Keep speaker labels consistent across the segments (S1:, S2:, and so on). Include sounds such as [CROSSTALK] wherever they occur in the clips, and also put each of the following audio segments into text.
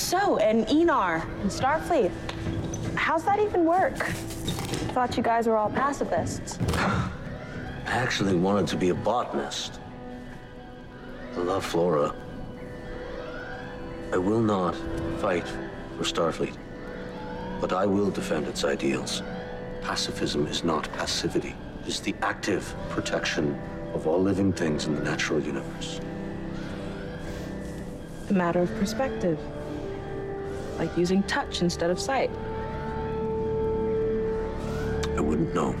S1: So, and Aenar and Starfleet, how's that even work? Thought you guys were all pacifists.
S2: I actually wanted to be a botanist. I love flora. I will not fight for Starfleet, but I will defend its ideals. Pacifism is not passivity. It is the active protection of all living things in the natural universe.
S1: A matter of perspective. Like using touch instead of sight.
S2: I wouldn't know.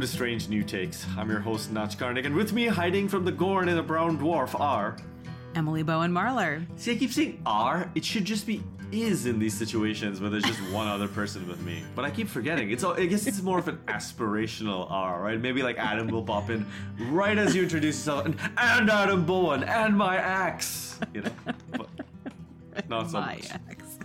S3: Welcome to Strange New Takes. I'm your host, Nach Karnik, and with me, hiding from the Gorn and the Brown Dwarf, are.
S4: Emily Bowen Marlar.
S3: See, I keep saying are. It should just be is in these situations where there's just one other person with me. But I keep forgetting. It's all, I guess it's more of an aspirational R, right? Maybe like Adam will pop in right as you introduce yourself, and, and Adam Bowen, and my axe. You know, but not so
S4: My
S3: much.
S4: ex.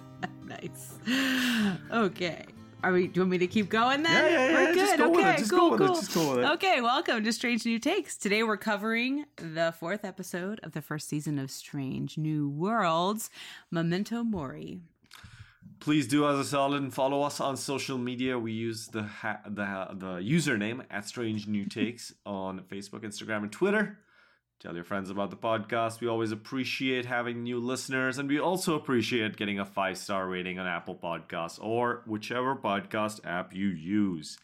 S4: [LAUGHS] nice. Okay. Are we? Do you want me to keep going then?
S3: Yeah, yeah, yeah,
S4: We're good. okay,
S3: with it, just
S4: cool,
S3: go with it,
S4: cool.
S3: just go with it.
S4: Okay, welcome to Strange New Takes. Today we're covering the fourth episode of the first season of Strange New Worlds, Memento Mori.
S3: Please do us a solid and follow us on social media. We use the ha- the the username at Strange New Takes on Facebook, Instagram, and Twitter. Tell your friends about the podcast. We always appreciate having new listeners, and we also appreciate getting a five star rating on Apple Podcasts or whichever podcast app you use.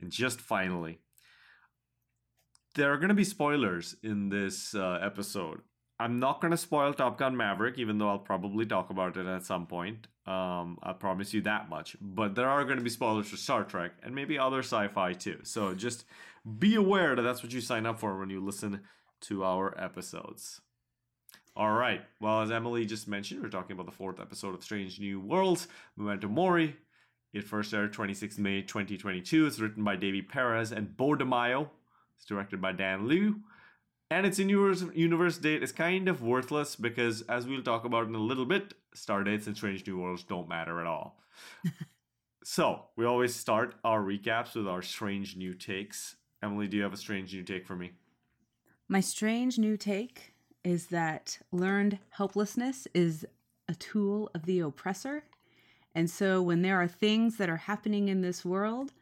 S3: And just finally, there are going to be spoilers in this uh, episode. I'm not going to spoil Top Gun Maverick, even though I'll probably talk about it at some point. Um, I promise you that much. But there are going to be spoilers for Star Trek and maybe other sci fi too. So just be aware that that's what you sign up for when you listen to our episodes. All mm-hmm. right. Well, as Emily just mentioned, we're talking about the fourth episode of Strange New Worlds, Memento Mori. It first aired 26 May 2022. It's written by Davy Perez and Beau DeMayo. It's directed by Dan Liu. And its universe, universe date is kind of worthless because, as we'll talk about in a little bit, star dates in Strange New Worlds don't matter at all. [LAUGHS] so, we always start our recaps with our strange new takes. Emily, do you have a strange new take for me?
S4: My strange new take is that learned helplessness is a tool of the oppressor. And so when there are things that are happening in this world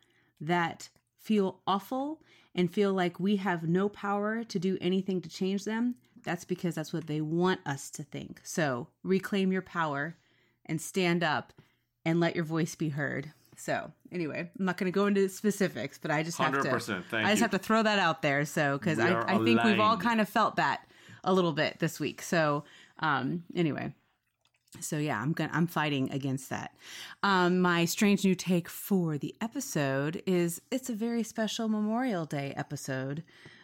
S4: that feel awful and feel like we have no power to do anything to change them, that's because that's what they want us to think. So reclaim your power and stand up and let your voice be heard. So anyway, I'm not going to go into specifics, but I just have to. I just
S3: you.
S4: have to throw that out there. So because I, I think we've all kind of felt that a little bit this week. So um, anyway, so yeah, I'm gonna I'm fighting against that. Um, my strange new take for the episode is it's a very special Memorial Day episode.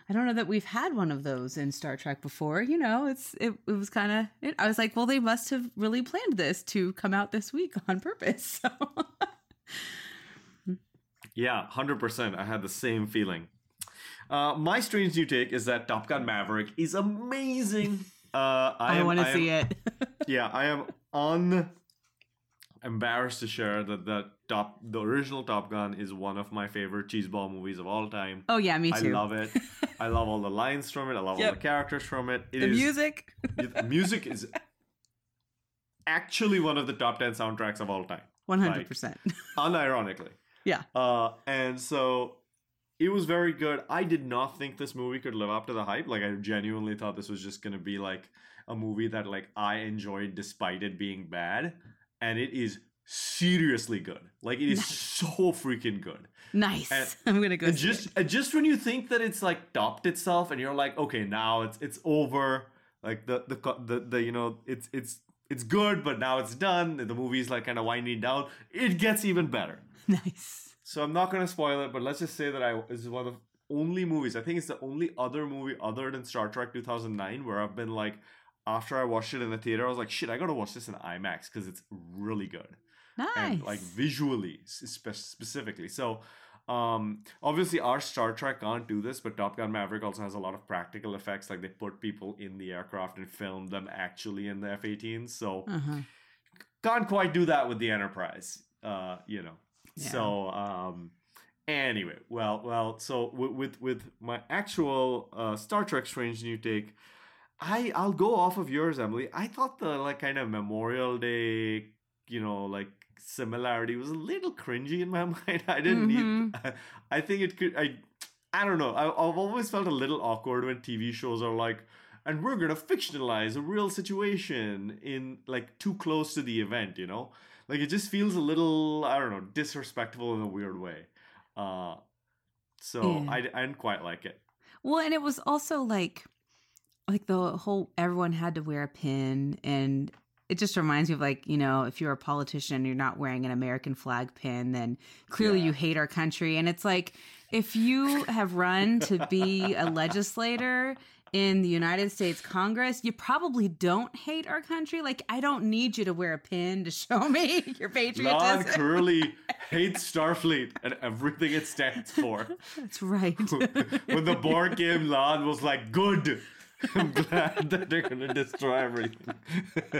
S4: I don't know that we've had one of those in Star Trek before. You know, it's it, it was kind of. I was like, well, they must have really planned this to come out this week [LAUGHS] on purpose. So. [LAUGHS]
S3: Yeah, 100%. I had the same feeling. Uh, my strange new take is that Top Gun Maverick is amazing. Uh, I,
S4: I, want to see
S3: am-
S4: it. [LAUGHS]
S3: yeah, I am un embarrassed to share that the top the original Top Gun is one of my favorite cheeseball movies of all time.
S4: oh yeah, me too.
S3: I love it. I love all the lines from it. I love all the characters from it. It
S4: the
S3: is-
S4: music. [LAUGHS]
S3: the music is actually one of the top 10 soundtracks of all time,
S4: One hundred percent. [LAUGHS]
S3: unironically.
S4: Yeah.
S3: Uh, and so it was very good. I did not think this movie could live up to the hype. Like I genuinely thought this was just gonna be like a movie that like I enjoyed despite it being bad, and it is seriously good. Like it is
S4: Nice.
S3: so freaking good.
S4: Nice.
S3: And- [LAUGHS]
S4: I'm gonna go.
S3: Just
S4: it.
S3: just when you think that it's like topped itself, and you're like, okay, now it's it's over. Like the the the, the you know it's it's it's good, but now it's done. The movie's like kind of winding down. It gets even better. [LAUGHS]
S4: nice.
S3: So I'm not gonna spoil it, but let's just say that I this is one of the only movies. I think it's the only other movie other than Star Trek 2009 where I've been like, after I watched it in the theater, I was like, shit, I gotta watch this in IMAX because it's really good
S4: Nice.
S3: and like visually spe- specifically. So Um, obviously, our Star Trek can't do this, but Top Gun Maverick also has a lot of practical effects. Like they put people in the aircraft and film them actually in the F 18s. So
S4: Uh-huh.
S3: can't quite do that with the Enterprise. Uh, you know.
S4: Yeah.
S3: So um, anyway, well, well, so with with, with my actual uh, Star Trek Strange New Take, I I'll go off of yours, Emily. I thought the like kind of Memorial Day, you know, like similarity was a little cringy in my [LAUGHS] mind. I didn't need. [LAUGHS] I think it could. I I don't know. I, I've always felt a little awkward when TV shows are like, and we're gonna fictionalize a real situation in like too close to the event. You know, like it just feels a little I don't know disrespectful in a weird way. Uh, so
S4: Yeah.
S3: I I didn't quite like it.
S4: Well, and it was also like like the whole everyone had to wear a pin and it just reminds me of like, you know, if you're a politician and you're not wearing an American flag pin, then clearly
S3: Yeah.
S4: you hate our country. And it's like if you have run to be a legislator in the United States Congress, you probably don't hate our country. Like I don't need you to wear a pin to show [LAUGHS] me your
S3: La'an
S4: patriotism.
S3: Curley hates Starfleet and everything it stands for. [LAUGHS]
S4: That's right. [LAUGHS]
S3: when the Borg came, La'an was like, "Good." [LAUGHS] I'm glad that they're gonna destroy everything. [LAUGHS]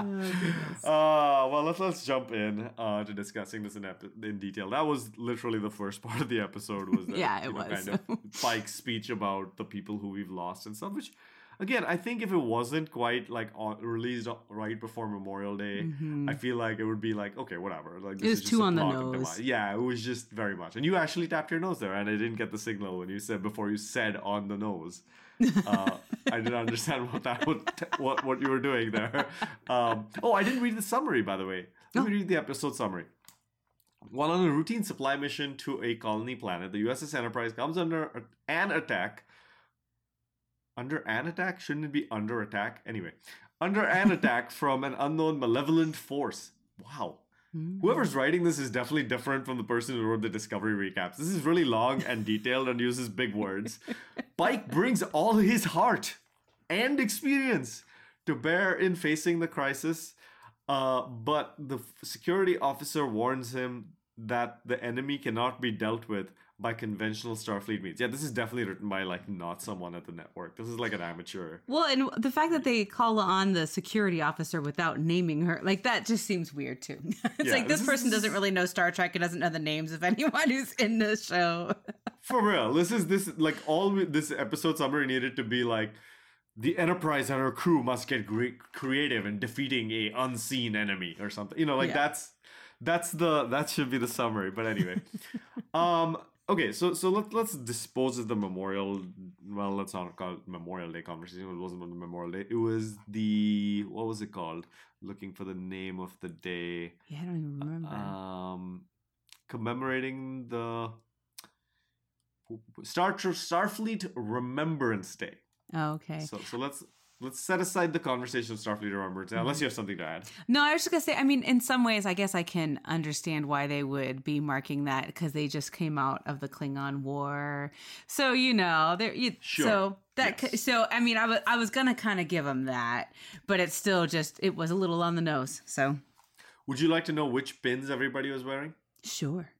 S3: uh, well, let's let's jump in uh, to discussing this in epi- in detail. That was literally the first [LAUGHS] part of the episode. Was that,
S4: Yeah, it
S3: you know,
S4: was.
S3: kind of Pike's speech about the people who we've lost and stuff. Which, again, I think if it wasn't quite like on, released right before Memorial Day, I feel like it would be like okay, whatever. Like this
S4: was
S3: is
S4: too on the nose.
S3: Yeah, it was just very much. And you actually tapped your nose there, and I didn't get the signal when you said before you said on the nose. Uh, [LAUGHS] I didn't understand what that would, what what you were doing there. Um, oh, I didn't read the summary, by the way. Let me read the episode summary. While on a routine supply mission to a colony planet, the USS Enterprise comes under an attack. Under an attack? Shouldn't it be under attack? Anyway, under an attack [LAUGHS] from an unknown malevolent force. Wow. Whoever's writing this is definitely different from the person who wrote the Discovery recaps. This is really long and detailed and uses big words. Pike brings all his heart and experience to bear in facing the crisis, uh, but the security officer warns him that the enemy cannot be dealt with by conventional Starfleet means. Yeah, this is definitely written by like not someone at the network. This is like an amateur.
S4: Well, and the fact that they call on the security officer without naming her, like that just seems weird too. [LAUGHS] it's
S3: Yeah,
S4: like this
S3: this
S4: person
S3: is-
S4: doesn't really know Star Trek and doesn't know the names of [LAUGHS] anyone who's in the show.
S3: For real, this is this like all this episode summary needed to be like the Enterprise and her crew must get great creative in defeating a unseen enemy or something. You know, like
S4: Yeah.
S3: that's that's the that should be the summary. But anyway, [LAUGHS] um, okay, so so let let's dispose of the Memorial. Well, let's not call it Memorial Day conversation. It wasn't on the Memorial Day. It was the what was it called? Looking for the name of the day.
S4: Yeah, I don't even remember.
S3: Um, commemorating the Star Starfleet Remembrance Day.
S4: oh, okay.
S3: So so let's let's set aside the conversation of Starfleet Remembrance unless you have something to add.
S4: No, I was just gonna say. I mean, in some ways, I guess I can understand why they would be marking that because they just came out of the Klingon War, so you know, there. You,
S3: Sure.
S4: So that.
S3: Yes.
S4: So I mean, I was I was gonna kind of give them that, but it's still just it was a little on the nose. So
S3: Would you like to know which pins everybody was wearing?
S4: sure.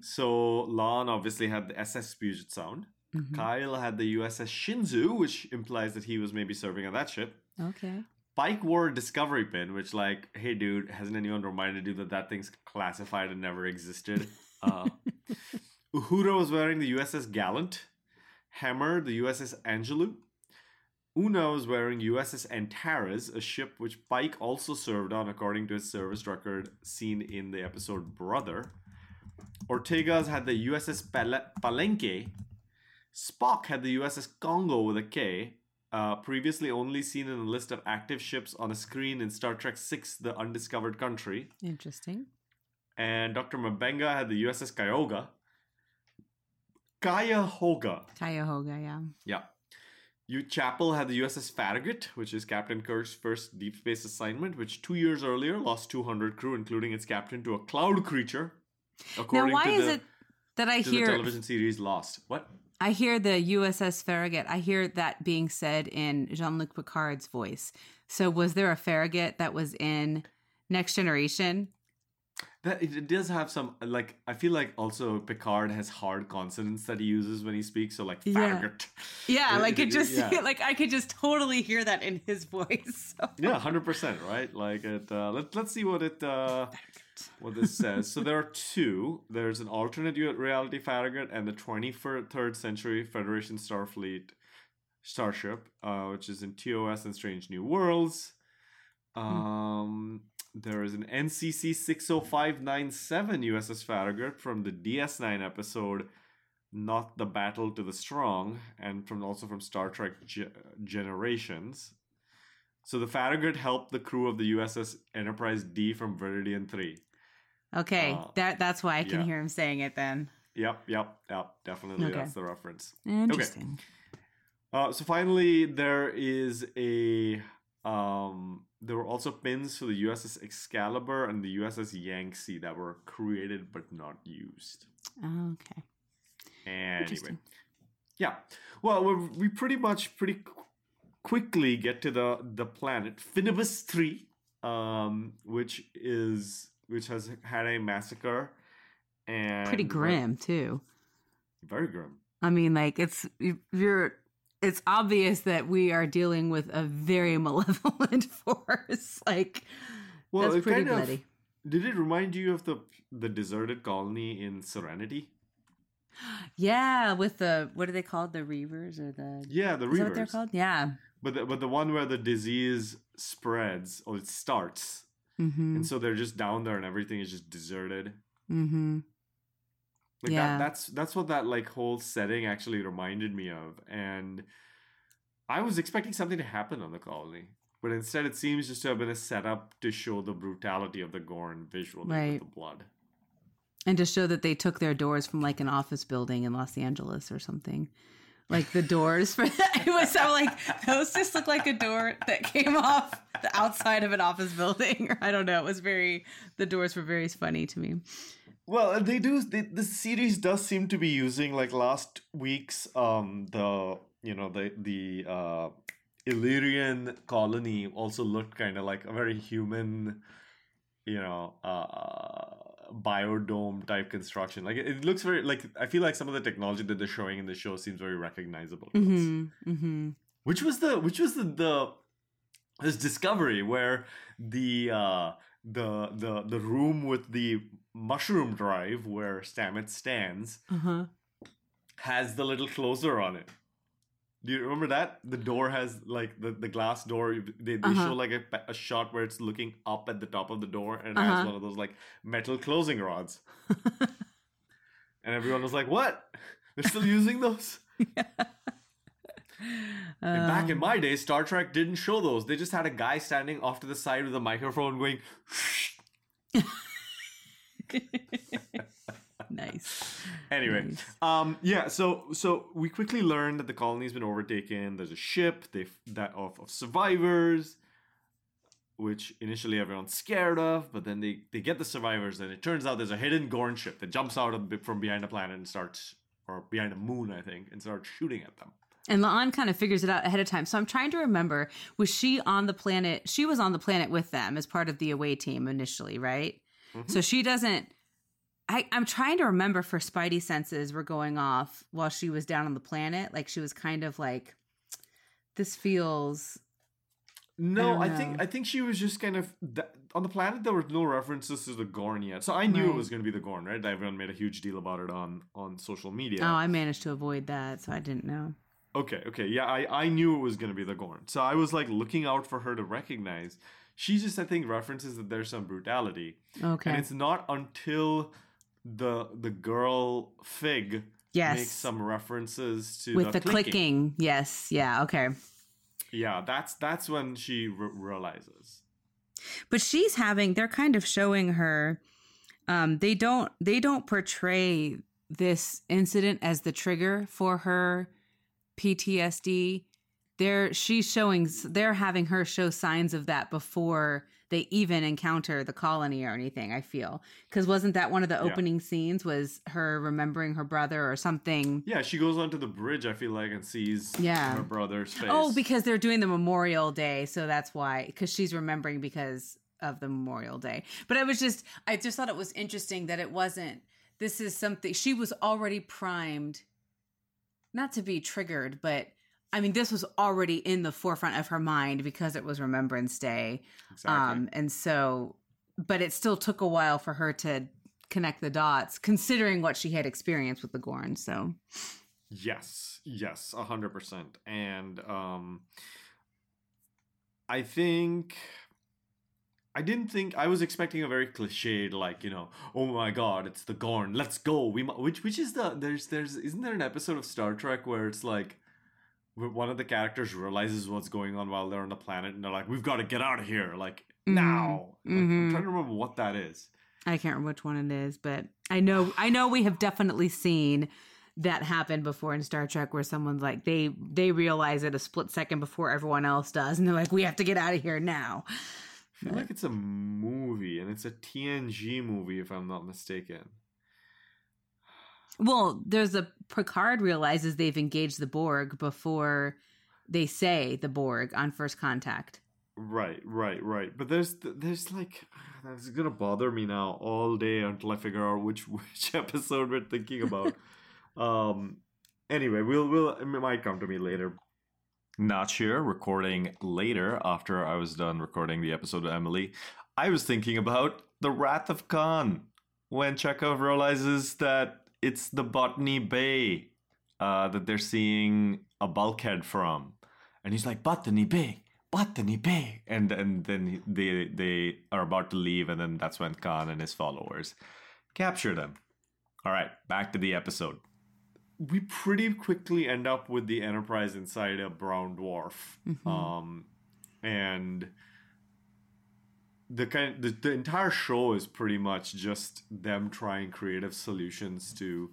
S3: so La'an obviously had the SS Puget Sound.
S4: Mhm.
S3: Kyle had the USS Shenzhou, which implies that he was maybe serving on that ship.
S4: Okay.
S3: Pike wore a Discovery pin, which, like, hey, dude, hasn't anyone reminded you that that thing's classified and never existed? [LAUGHS] Uh, Uhura was wearing the USS Gallant. Hemmer, the USS Angelou. Una was wearing USS Antares, a ship which Pike also served on, according to his service record seen in the episode Brother. Ortegas had the USS Pal- Palenque. Spock had the USS Congo with a K, uh, previously only seen in a list of active ships on a screen in Star Trek VI The Undiscovered Country.
S4: Interesting.
S3: And Dr. M'Benga had the USS Cuyahoga. Cuyahoga.
S4: Cuyahoga, yeah.
S3: Yeah. U Chapel had the USS Farragut, which is Captain Kirk's first deep space assignment, which two years earlier lost 200 crew, including its captain, to a cloud creature.
S4: Now, why
S3: to
S4: is it that I
S3: to the
S4: hear
S3: television series Lost? What?
S4: I hear the USS Farragut. I hear that being said in Jean Luc Picard's voice. So, was there a Farragut that was in Next Generation?
S3: That it, does have some like I feel like also Picard has hard consonants that he uses when he speaks. So like
S4: Yeah.
S3: Farragut.
S4: Yeah,
S3: It-
S4: like
S3: it-
S4: it just
S3: yeah. [LAUGHS]
S4: like I could just totally hear that in his [LAUGHS] voice. So.
S3: Yeah, hundred percent, right? Like it. Uh, let Let's see what it uh, what this says. So there are two. There's an alternate reality Farragut and the twenty third century Federation Starfleet starship, uh, which is in TOS and Strange New Worlds. Um, there is an NCC six hundred five nine seven USS Farragut from the DS nine episode. Nor the battle to the strong, and from also from Star Trek Ge- Generations. So the Farragut helped the crew of the USS Enterprise D from Veridian 3.
S4: Okay,
S3: Uh,
S4: that that's why I can
S3: yeah.
S4: hear him saying it then.
S3: Yep, yep, yep. Definitely
S4: Okay.
S3: that's the reference.
S4: Interesting.
S3: Uh, so finally, there is a. Um, there were also pins for the USS Excalibur and the USS Yangtze that were created but not used.
S4: Okay.
S3: Anyway, yeah. Well, we we pretty much pretty qu- quickly get to the the planet Finibus three, um, which is which has had a massacre, and
S4: Pretty grim too.
S3: very grim.
S4: I mean, like it's you- you're. It's obvious that we are dealing with a very [LAUGHS] malevolent force. [LAUGHS] Like
S3: Well,
S4: that's pretty
S3: kind of-
S4: bloody.
S3: Did it remind you of the the deserted colony in Serenity?
S4: Yeah, with the what are they called? The Reavers or the
S3: Yeah, the
S4: is that what they're
S3: Reavers.
S4: called? Yeah.
S3: But the, but the one where the disease spreads or it starts,
S4: Mm-hmm.
S3: and so they're just down there and everything is just deserted.
S4: Mm-hmm.
S3: Like
S4: Yeah.
S3: that, that's that's what that like whole setting actually reminded me of, and I was expecting something to happen on the colony, but instead it seems just to have been a setup to show the brutality of the Gorn visually
S4: Right.
S3: with the blood.
S4: And to show that they took their doors from like an office building in Los Angeles or something. Like the doors for that. [LAUGHS] it was so like those just look like a door that came off the outside of an office building. [LAUGHS] I don't know. It was very the doors were very funny to me.
S3: Well, they do. They, the series does seem to be using like last week's um the you know the the uh Illyrian colony also looked kind of like a very human, you know, uh biodome type construction. Like it, looks very like I feel like some of the technology that they're showing in the show seems very recognizable.
S4: Mm-hmm. Mm-hmm.
S3: Which was the which was the the this discovery where the uh the the the room with the mushroom drive where Stamets stands
S4: Uh-huh.
S3: has the little closer on it. Do you remember that? The door has like the, the glass door. They, they
S4: Uh-huh.
S3: show like a, a shot where it's looking up at the top of the door and it
S4: Uh-huh.
S3: has one of those like metal closing rods. [LAUGHS] and everyone was like, "What? They're still using those?" [LAUGHS] And back in
S4: Um,
S3: my day, Star Trek didn't show those. They just had a guy standing off to the side with a microphone going, [LAUGHS]
S4: nice.
S3: anyway.
S4: Nice.
S3: Um, yeah, so so we quickly learned that the colony's been overtaken. There's a ship they that of, of survivors, which initially everyone's scared of, but then they, they get the survivors, and it turns out there's a hidden Gorn ship that jumps out of, from behind a planet and starts, or behind a moon, I think, and starts shooting at them.
S4: And La'an kind of figures it out ahead of time. So I'm trying to remember, was she on the planet? She was on the planet with them as part of the away team initially, right?
S3: Mhm.
S4: So she doesn't. I, I'm trying to remember for spidey senses were going off while she was down on the planet. Like she was kind of like, this feels.
S3: No,
S4: don't
S3: I, think. I think she was just kind of that, on the planet. There were no references to the Gorn yet, so I knew it was going to be the Gorn, right? Everyone made a huge deal about it on on social media.
S4: Oh, I managed to avoid that, so I didn't know.
S3: Okay, okay, yeah, I I knew it was going to be the Gorn, so I was like looking out for her to recognize. She just I think references that there's some brutality,
S4: Okay.
S3: and it's not until the the girl Fig
S4: yes.
S3: makes some references to
S4: With the,
S3: clicking.
S4: clicking. Yes. Yeah. Okay.
S3: Yeah, that's that's when she re- realizes.
S4: but she's having they're kind of showing her um they don't they don't portray this incident as the trigger for her PTSD they're she's showing they're having her show signs of that before they even encounter the colony or anything i feel because wasn't that one of the
S3: Yeah.
S4: opening scenes was her remembering her brother or something
S3: Yeah, she goes onto the bridge. I feel like and sees
S4: Yeah.
S3: her brother's oh, face.
S4: Oh, because they're doing the Memorial Day, so that's why. Because she's remembering because of the Memorial Day. But I was just I just thought it was interesting that it wasn't this is something she was already primed not to be triggered, but I mean this was already in the forefront of her mind because it was Remembrance Day.
S3: Exactly.
S4: Um and so but it still took a while for her to connect the dots considering what she had experienced with the Gorn. So
S3: Yes, yes, a hundred percent. And um I think I didn't think I was expecting a very cliched like you know oh my god it's the Gorn let's go we mu-, which which is the there's there's isn't there an episode of Star Trek where it's like one of the characters realizes what's going on while they're on the planet and they're like we've got to get out of here like
S4: Mhm.
S3: now Like, I'm
S4: Mhm.
S3: trying to remember what that is
S4: I can't remember which one it is, but I know I know we have definitely seen that happen before in Star Trek where someone's like they they realize it a split second before everyone else does and they're like we have to get out of here now.
S3: I feel like it's a movie and it's a TNG movie if I'm not mistaken
S4: Well, there's a Picard realizes they've engaged the Borg before they say the Borg on first contact.
S3: Right, right, right. But there's there's like [SIGHS] that's gonna bother me now all day until I figure out which [LAUGHS] which episode we're thinking about. [LAUGHS] um. Anyway, we'll we'll it might come to me later. Not sure. Recording later after I was done recording the episode of Emily, I was thinking about the Wrath of Khan when Chekov realizes that it's the Botany Bay uh, that they're seeing a bulkhead from, and he's like Botany Bay, Botany Bay, and and then they they are about to leave, and then that's when Khan and his followers capture them. All right, back to the episode. We pretty quickly end up with the Enterprise inside a brown dwarf,
S4: Mhm.
S3: um, and the kind the, the entire show is pretty much just them trying creative solutions to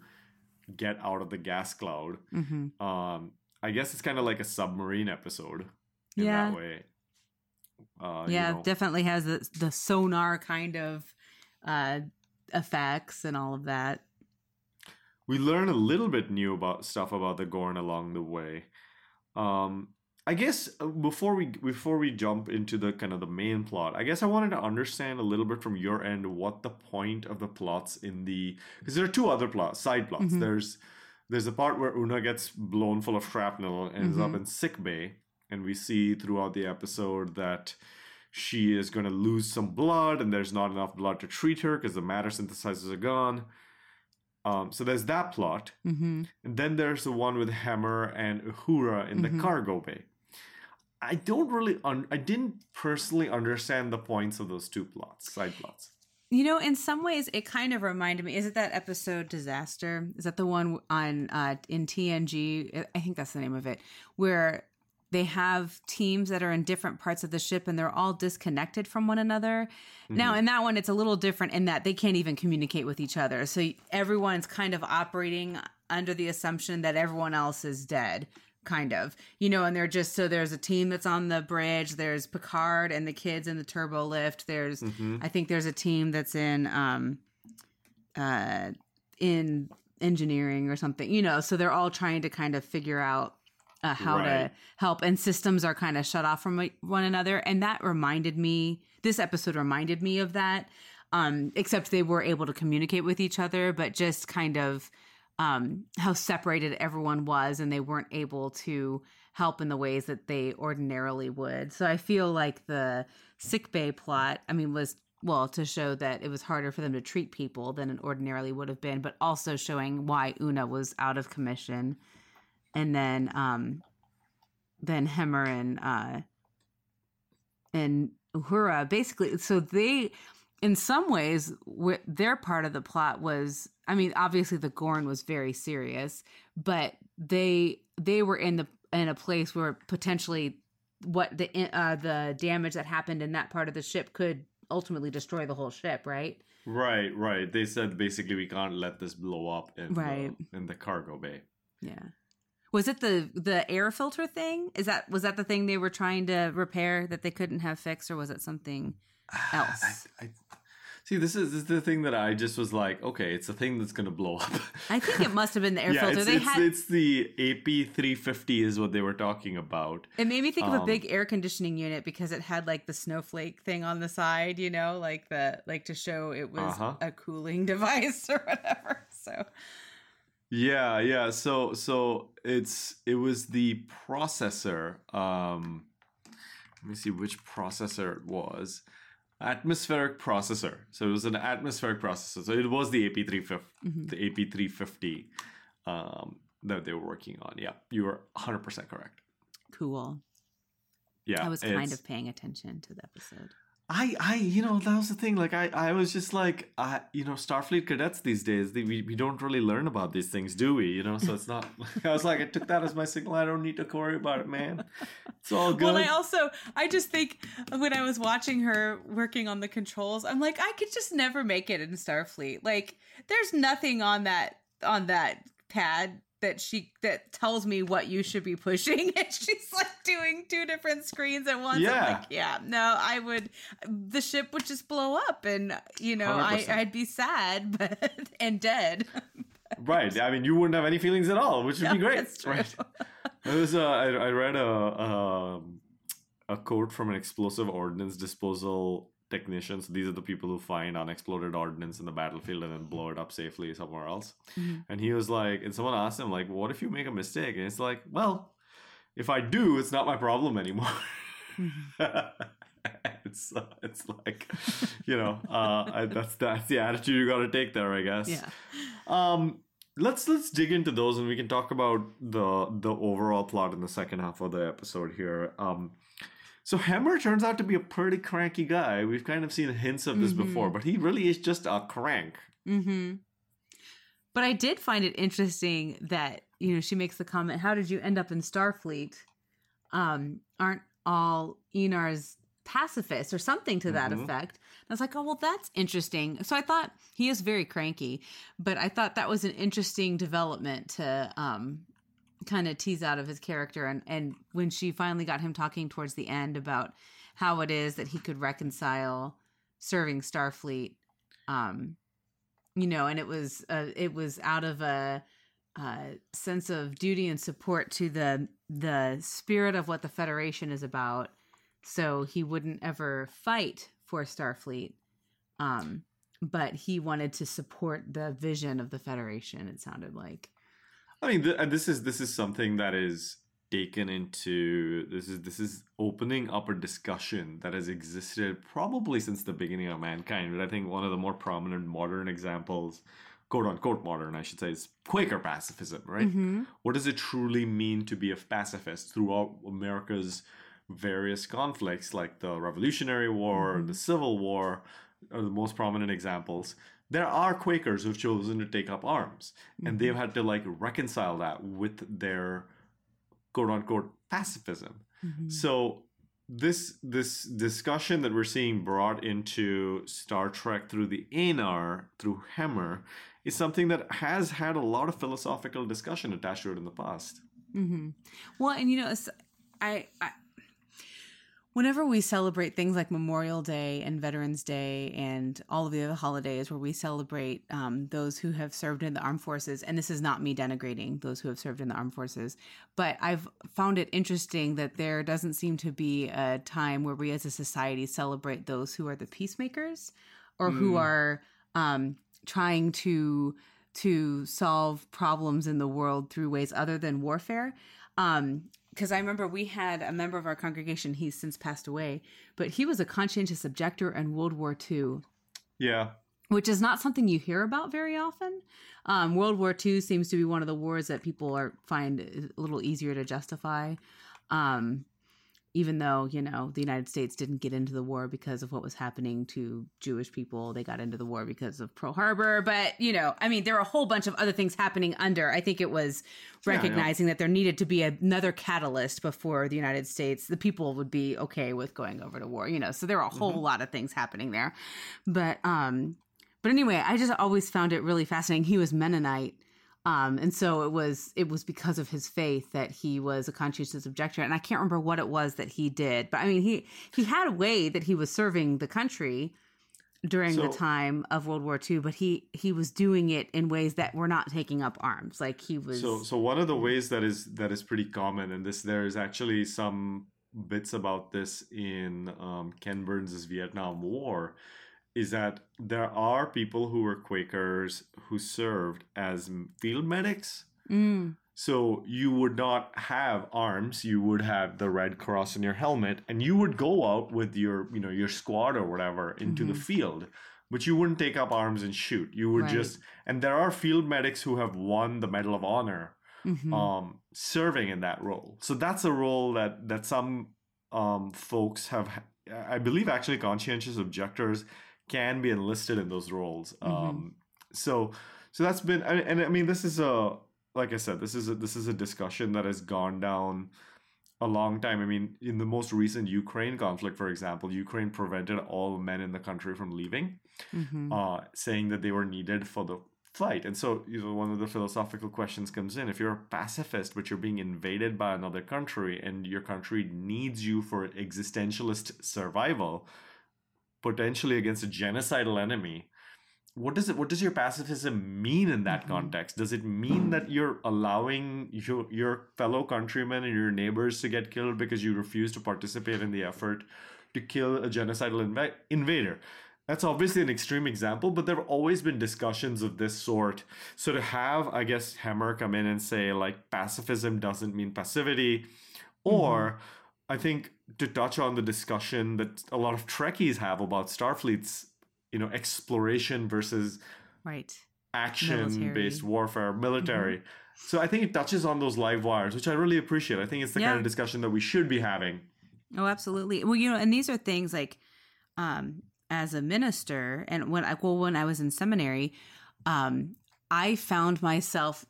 S3: get out of the gas cloud.
S4: Mm-hmm.
S3: Um, I guess it's kind of like a submarine episode in
S4: Yeah.
S3: that way. Uh, you
S4: yeah,
S3: know.
S4: definitely has the, the sonar kind of uh effects and all of that.
S3: we learn a little bit new about stuff about the Gorn along the way. Um, I guess uh, before we before we jump into the kind of the main plot, I guess I wanted to understand a little bit from your end what the point of the plots in the because there are two other plots, side plots.
S4: Mhm.
S3: There's there's a part where Una gets blown full of shrapnel and ends up
S4: Mhm.
S3: in sick bay, and we see throughout the episode that she is going to lose some blood, and there's not enough blood to treat her because the matter synthesizers are gone. Um, so there's that plot.
S4: Mm-hmm.
S3: And then there's the one with Hemmer and Uhura in
S4: Mhm.
S3: the cargo bay. I don't really, un- I didn't personally understand the points of those two plots, side plots.
S4: You know, in some ways, it kind of reminded me. Is it that episode "Disaster"? Is that the one on uh, in TNG? I think that's the name of it, where they have teams that are in different parts of the ship and they're all disconnected from one another. Now, in that one, it's a little different in that they can't even communicate with each other. So everyone's kind of operating under the assumption that everyone else is dead. Kind of, you know, and they're just so there's a team that's on the bridge. There's Picard and the kids in the turbo lift. There's
S3: Mhm.
S4: I think there's a team that's in um uh in engineering or something, you know, so they're all trying to kind of figure out uh, how to help and systems are kind of shut off from one another and that reminded me this episode reminded me of that um except they were able to communicate with each other but just kind of um how separated everyone was and they weren't able to help in the ways that they ordinarily would. So i feel like the sick bay plot i mean was well to show that it was harder for them to treat people than it ordinarily would have been but also showing why una was out of commission. And then um then Hemmer and uh and Uhura basically so they in some ways their part of the plot was I mean obviously the Gorn was very serious but they they were in the in a place where potentially what the uh the damage that happened in that part of the ship could ultimately destroy the whole ship right
S3: Right, right. They said basically we can't let this blow up in,
S4: Right.
S3: the, in the cargo bay.
S4: yeah was it the the air filter thing is that was that the thing they were trying to repair that they couldn't have fixed or was it something [SIGHS] else
S3: I, I, See, this is, this is the thing that I just was like, okay, it's a thing that's gonna blow up.
S4: I think it must have been the air [LAUGHS]
S3: yeah,
S4: filter.
S3: it's,
S4: they
S3: it's,
S4: had
S3: it's the AP three fifty is what they were talking about.
S4: it made me think of a
S3: um,
S4: big air conditioning unit because it had like the snowflake thing on the side, you know, like the like to show it was
S3: Uh-huh.
S4: a cooling [LAUGHS] device or whatever. So
S3: Yeah, yeah. So so it's it was the processor. Um let me see which processor it was. Atmospheric processor. So it was an atmospheric processor. So it was the AP350
S4: mhm.
S3: the AP350 um that they were working on. Yeah. You were 100% correct.
S4: cool.
S3: Yeah.
S4: I was kind of paying attention to the episode.
S3: I, I, you know, that was the thing. Like, I, I was just like, I, you know, Starfleet cadets these days, they, we, we don't really learn about these things, do we? You know, so it's not. [LAUGHS] I was like, I took that as my signal. I don't need to worry about it, man. It's all good.
S4: Well, I also I just think when I was watching her working on the controls, I'm like, I could just never make it in Starfleet. Like, there's nothing on that on that pad that she that tells me what you should be pushing, [LAUGHS] and she's like doing two different screens at once. I'm
S3: Yeah.
S4: like, yeah, no, I would. The ship would just blow up, and you know, I
S3: 100%.
S4: I'd be sad, [LAUGHS] but and dead. [LAUGHS]
S3: right. I mean, you wouldn't have any feelings at all, which would be great.
S4: that's true.
S3: Right. It was. Uh, I, I read a um, a quote from an explosive ordnance disposal technician. So these are the people who find unexploded ordnance in the battlefield and then blow it up safely somewhere else.
S4: Mhm.
S3: And he was like, and someone asked him like, "What if you make a mistake?" And it's like, well, if I do, it's not my problem anymore. [LAUGHS] it's uh, it's like, you know, uh, I, that's that's the attitude you got to take there, I guess.
S4: Yeah.
S3: Um, let's let's dig into those, and we can talk about the the overall plot in the second half of the episode here. Um, so Hemmer turns out to be a pretty cranky guy. We've kind of seen hints of this
S4: Mhm.
S3: before, but he really is just a crank.
S4: Mm-hmm. But I did find it interesting that you know she makes the comment, "How did you end up in Starfleet? Um, aren't all Aenar's pacifists or something to that
S3: Mhm.
S4: effect?" And I was like, "Oh, well, that's interesting." So I thought he is very cranky, but I thought that was an interesting development to um, kind of tease out of his character. And and when she finally got him talking towards the end about how it is that he could reconcile serving Starfleet. Um, you know and it was uh, it was out of a, uh sense of duty and support to the the spirit of what the federation is about so he wouldn't ever fight for starfleet um but he wanted to support the vision of the federation it sounded like
S3: I mean, th- and this is this is something that is taken into this is this is opening up a discussion that has existed probably since the beginning of mankind. But I think one of the more prominent modern examples, quote unquote modern, I should say, is Quaker pacifism. Right?
S4: Mhm.
S3: What does it truly mean to be a pacifist throughout America's various conflicts, like the Revolutionary War,
S4: Mhm.
S3: the Civil War, are the most prominent examples. There are Quakers who've chosen to take up arms, and they've had to like reconcile that with their quote unquote pacifism.
S4: Mhm.
S3: So this this discussion that we're seeing brought into Star Trek through the Aenar through Hemmer is something that has had a lot of philosophical discussion attached to it in the past.
S4: Mm-hmm. Well, and you know, I, I, whenever we celebrate things like Memorial Day and Veterans Day and all of the other holidays where we celebrate um, those who have served in the armed forces, and this is not me denigrating those who have served in the armed forces, but I've found it interesting that there doesn't seem to be a time where we as a society celebrate those who are the peacemakers or who
S3: Mm.
S4: are um, trying to to solve problems in the world through ways other than warfare. Um, because I remember we had a member of our congregation, he's since passed away, but he was a conscientious objector in World War II,
S3: Yeah.
S4: which is not something you hear about very often. Um, World War II seems to be one of the wars that people are find a little easier to justify. Um, even though, you know, the United States didn't get into the war because of what was happening to Jewish people, they got into the war because of Pearl Harbor. But, you know, I mean, there were a whole bunch of other things happening under. I think it was
S3: Yeah,
S4: recognizing that there needed to be another catalyst before the United States, the people would be okay with going over to war, you know. So there were a whole
S3: Mhm.
S4: lot of things happening there. But um but anyway, I just always found it really fascinating. He was Mennonite. Um, and so it was it was because of his faith that he was a conscientious objector. And I can't remember what it was that he did. But I mean he he had a way that he was serving the country during the time of World War II, but he he was doing it in ways that were not taking up arms. Like he was.
S3: So, so one of the ways that is that is pretty common, and this there is actually some bits about this in um, Ken Burns' Vietnam War, is that there are people who were Quakers who served as field medics.
S4: Mm,
S3: So you would not have arms. You would have the red cross in your helmet, and you would go out with your, you know, your squad or whatever into the
S4: Mhm.
S3: field. But you wouldn't take up arms and shoot. You would
S4: Right.
S3: just, and there are field medics who have won the Medal of Honor
S4: mhm.
S3: um, serving in that role. So that's a role that that some um, folks have. I believe actually conscientious objectors can be enlisted in those roles.
S4: Mhm.
S3: Um, so so that's been and, and I mean this is a like I said this is a, this is a discussion that has gone down a long time. I mean in the most recent Ukraine conflict, for example, Ukraine prevented all men in the country from leaving
S4: Mhm.
S3: uh, saying that they were needed for the fight. And so, you know, one of the philosophical questions comes in: if you're a pacifist, but you're being invaded by another country, and your country needs you for existentialist survival, potentially against a genocidal enemy. What does it? What does your pacifism mean in that
S4: Mhm.
S3: context? Does it mean that you're allowing your your fellow countrymen and your neighbors to get killed because you refuse to participate in the effort to kill a genocidal inva- invader? That's obviously an extreme example, but there have always been discussions of this sort. So to have, I guess, Hemmer come in and say like pacifism doesn't mean passivity, or I think to touch on the discussion that a lot of Trekkies have about Starfleet's, you know, exploration versus
S4: right.
S3: action-based
S4: Military. Mm-hmm.
S3: warfare, military. So I think it touches on those live wires, which I really appreciate. I think it's the kind of discussion that we should be having.
S4: Oh, absolutely. Well, you know, and these are things like, um, as a minister, and when I well, when I was in seminary, um, I found myself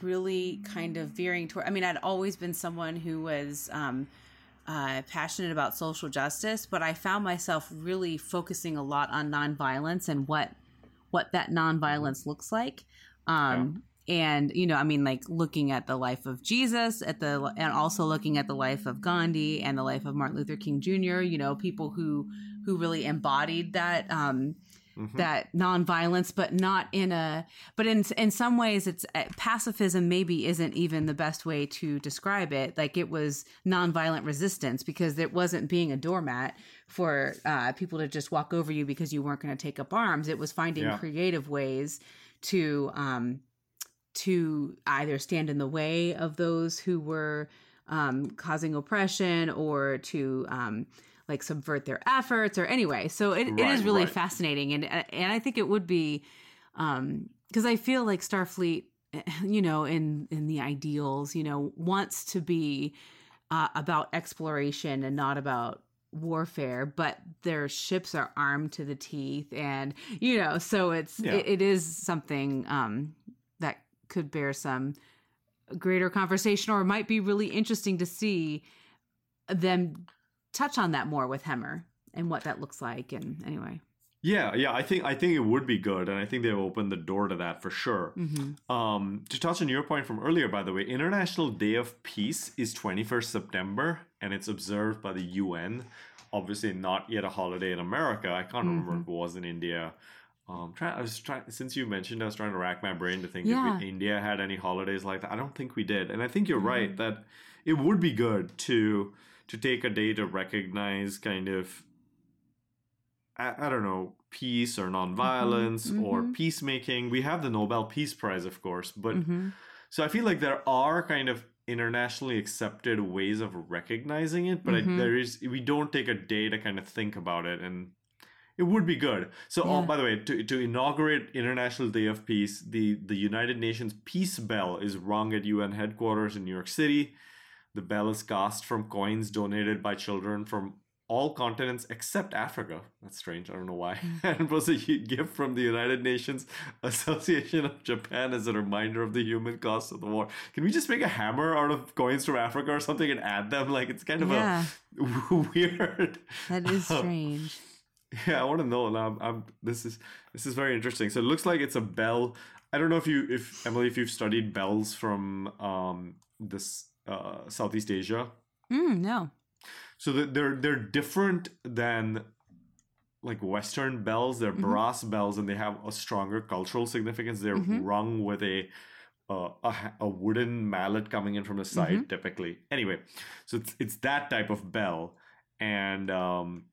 S4: really kind of veering toward. I mean, I'd always been someone who was um, uh, passionate about social justice, but I found myself really focusing a lot on nonviolence and what what that nonviolence looks like. Um, And you know, I mean, like looking at the life of Jesus, at the and also looking at the life of Gandhi and the life of Martin Luther King Jr. You know, people who who really embodied that um,
S3: Mhm.
S4: that nonviolence, but not in a but in in some ways, it's uh, pacifism. Maybe isn't even the best way to describe it. Like it was nonviolent resistance because it wasn't being a doormat for uh, people to just walk over you because you weren't going to take up arms. It was finding
S3: Yeah.
S4: creative ways to um, to either stand in the way of those who were um, causing oppression or to um, like subvert their efforts or anyway so it, it is really
S3: right.
S4: fascinating and and i think it would be um, because i feel like starfleet [LAUGHS] you know in in the ideals you know wants to be uh, about exploration and not about warfare but their ships are armed to the teeth and you know so it's
S3: Yeah.
S4: it, it is something um that could bear some greater conversation or it might be really interesting to see them touch on that more with Hemmer and what that looks like and anyway
S3: Yeah, yeah, I think I think it would be good, and I think they've opened the door to that for sure.
S4: mm-hmm.
S3: Um, to touch on your point from earlier, by the way, International Day of Peace is 21st September, and it's observed by the UN. Obviously, not yet a holiday in America. I can't remember if it was in India. Um, try, I was trying since you mentioned, I was trying to rack my brain to think
S4: Yeah.
S3: if India had any holidays like that. I don't think we did, and I think you're right
S4: Mhm.
S3: that it would be good to to take a day to recognize kind of I, I don't know peace or nonviolence or
S4: mhm.
S3: peacemaking. We have the Nobel Peace Prize, of course, but
S4: mm-hmm.
S3: so I feel like there are kind of internationally accepted ways of recognizing it, but I,
S4: Mhm.
S3: there is we don't take a day to kind of think about it, and it would be good. So, oh, by the way, to, to inaugurate International Day of Peace, the the United Nations Peace Bell is rung at UN headquarters in New York City. The bell is cast from coins donated by children from all continents except Africa. That's strange. I don't know why. and [LAUGHS] it was a gift from the United Nations Association of Japan as a reminder of the human cost of the war. Can we just make a hammer out of coins from Africa or something and add them? Like it's kind of
S4: yeah
S3: a [LAUGHS] weird.
S4: that is strange
S3: Yeah, I want to know. Now, I'm, I'm. This is this is very interesting. So it looks like it's a bell. I don't know if you, if Emily, if you've studied bells from um this uh Southeast Asia.
S4: mm, no
S3: So they're they're different than like Western bells. They're
S4: Mhm.
S3: brass bells, and they have a stronger cultural significance. They're
S4: Mhm.
S3: rung with a uh, a, a wooden mallet coming in from the side,
S4: Mm-hmm.
S3: typically. Anyway, so it's it's that type of bell, and um,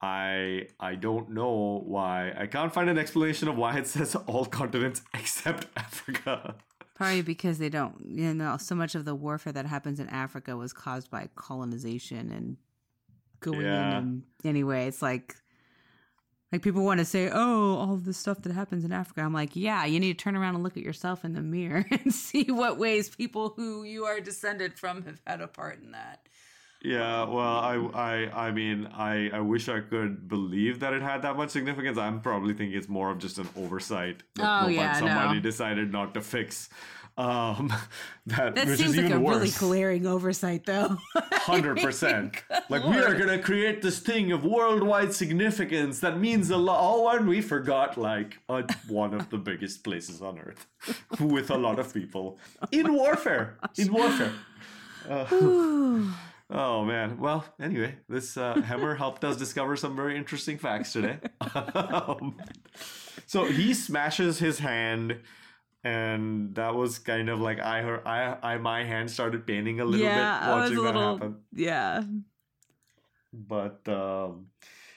S3: I I don't know why I can't find an explanation of why it says all continents [LAUGHS] except Africa.
S4: Probably because they don't, you know, so much of the warfare that happens in Africa was caused by colonization and going
S3: Yeah.
S4: in. And anyway, it's like, like people want to say, oh, all the stuff that happens in Africa. I'm like, yeah, you need to turn around and look at yourself in the mirror [LAUGHS] and see what ways people who you are descended from have had a part in that.
S3: Yeah, well, I, I, I mean, I, I wish I could believe that it had that much significance. I'm probably thinking it's more of just an oversight. that
S4: Oh, yeah,
S3: somebody
S4: no.
S3: decided not to fix. Um, [LAUGHS] that,
S4: That
S3: which
S4: seems
S3: is
S4: like
S3: even
S4: a
S3: worse.
S4: really glaring oversight, though. [LAUGHS]
S3: Hundred percent. [LAUGHS] Like we are gonna create this thing of worldwide significance that means a lot. Oh, and we forgot like uh, one of the biggest places on earth, with a lot of people in warfare. In warfare. [SIGHS] Uh, oh man. Well, anyway, this uh, Hemmer helped us discover some very interesting facts today. [LAUGHS] Um, so he smashes his hand. And that was kind of like I heard I I my hand started paining a little
S4: yeah,
S3: bit watching that
S4: little,
S3: happen
S4: yeah.
S3: but um,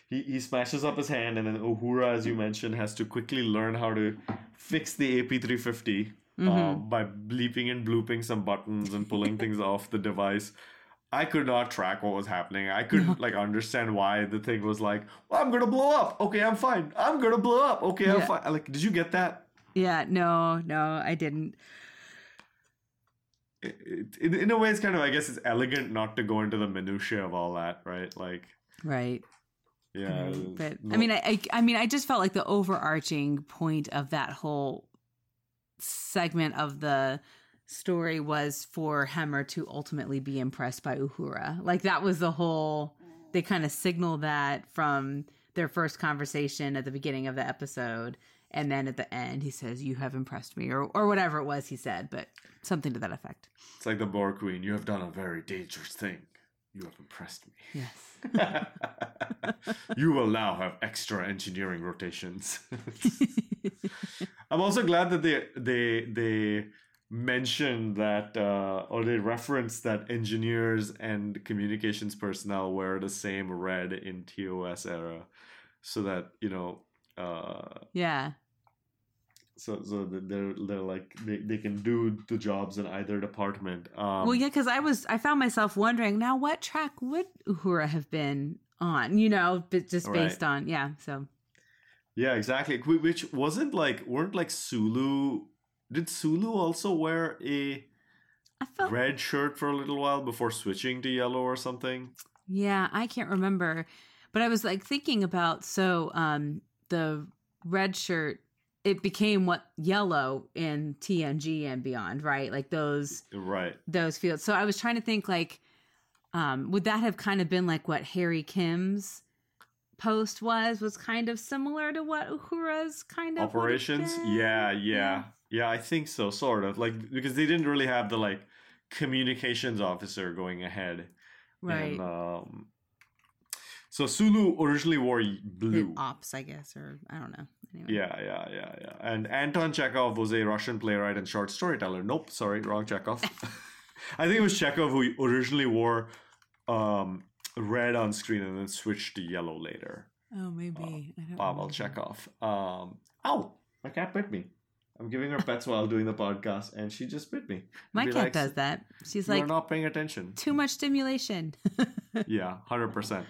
S3: he, he smashes up his hand, and then Uhura, as you mentioned, has to quickly learn how to fix the AP350 um, by bleeping and blooping some buttons and pulling things off the device. I could not track what was happening. I couldn't like understand why the thing was like, well, "I'm gonna blow up." Okay, I'm fine. I'm gonna blow up. Okay, I'm fine. Like, did you get that?
S4: Yeah, no, no, I didn't.
S3: It, it, in- in a way, it's kind of I guess it's elegant not to go into the minutia of all that, right? Like,
S4: Right.
S3: yeah.
S4: But I mean, I, I, I mean, I just felt like the overarching point of that whole segment of the story was for Hemmer to ultimately be impressed by Uhura. Like that was the whole. They kind of signal that from their first conversation at the beginning of the episode, and then at the end, he says, "You have impressed me," or or whatever it was he said, but something to that effect.
S3: It's like the Boar Queen. You have done a very dangerous thing. You have impressed me.
S4: Yes. [LAUGHS]
S3: you will now have extra engineering rotations. [LAUGHS] I'm also glad that they they they mentioned that uh, or they referenced that engineers and communications personnel wear the same red in TOS era, so that you know. Uh,
S4: yeah.
S3: so so they're they're like they, they can do the jobs in either department. Um,
S4: well, yeah, because I was I found myself wondering now what track would Uhura have been on? You know, but just based on yeah. So
S3: Yeah, exactly. Which wasn't like weren't like Sulu. Did Sulu also wear a
S4: felt
S3: red shirt for a little while before switching to yellow or something?
S4: yeah, I can't remember, but I was like thinking about so um the red shirt it became what yellow in TNG and beyond, right? Like those
S3: Right.
S4: those fields. So I was trying to think like um would that have kind of been like what Harry Kim's post was was kind of similar to what Uhura's kind of
S3: Operations?
S4: been?
S3: Yeah, yeah. Yeah, I think so, sort of. Like because they didn't really have the like communications officer going ahead.
S4: right
S3: And, um so Sulu originally wore y-
S4: The
S3: blue.
S4: ops i guess or i don't know anyway.
S3: Yeah, yeah, yeah, yeah. And Anton Chekhov was a Russian playwright and short storyteller. Nope, sorry, wrong Chekhov. [LAUGHS] [LAUGHS] I think it was Chekov who originally wore um, red on screen and then switched to yellow later.
S4: oh maybe I don't
S3: Pavel. Chekov. Um, ow, my cat bit me. I'm giving her pets while doing the podcast, and she just bit me.
S4: my cat
S3: like,
S4: does that she's like, You're
S3: not paying attention.
S4: too much stimulation [LAUGHS]
S3: yeah, hundred percent.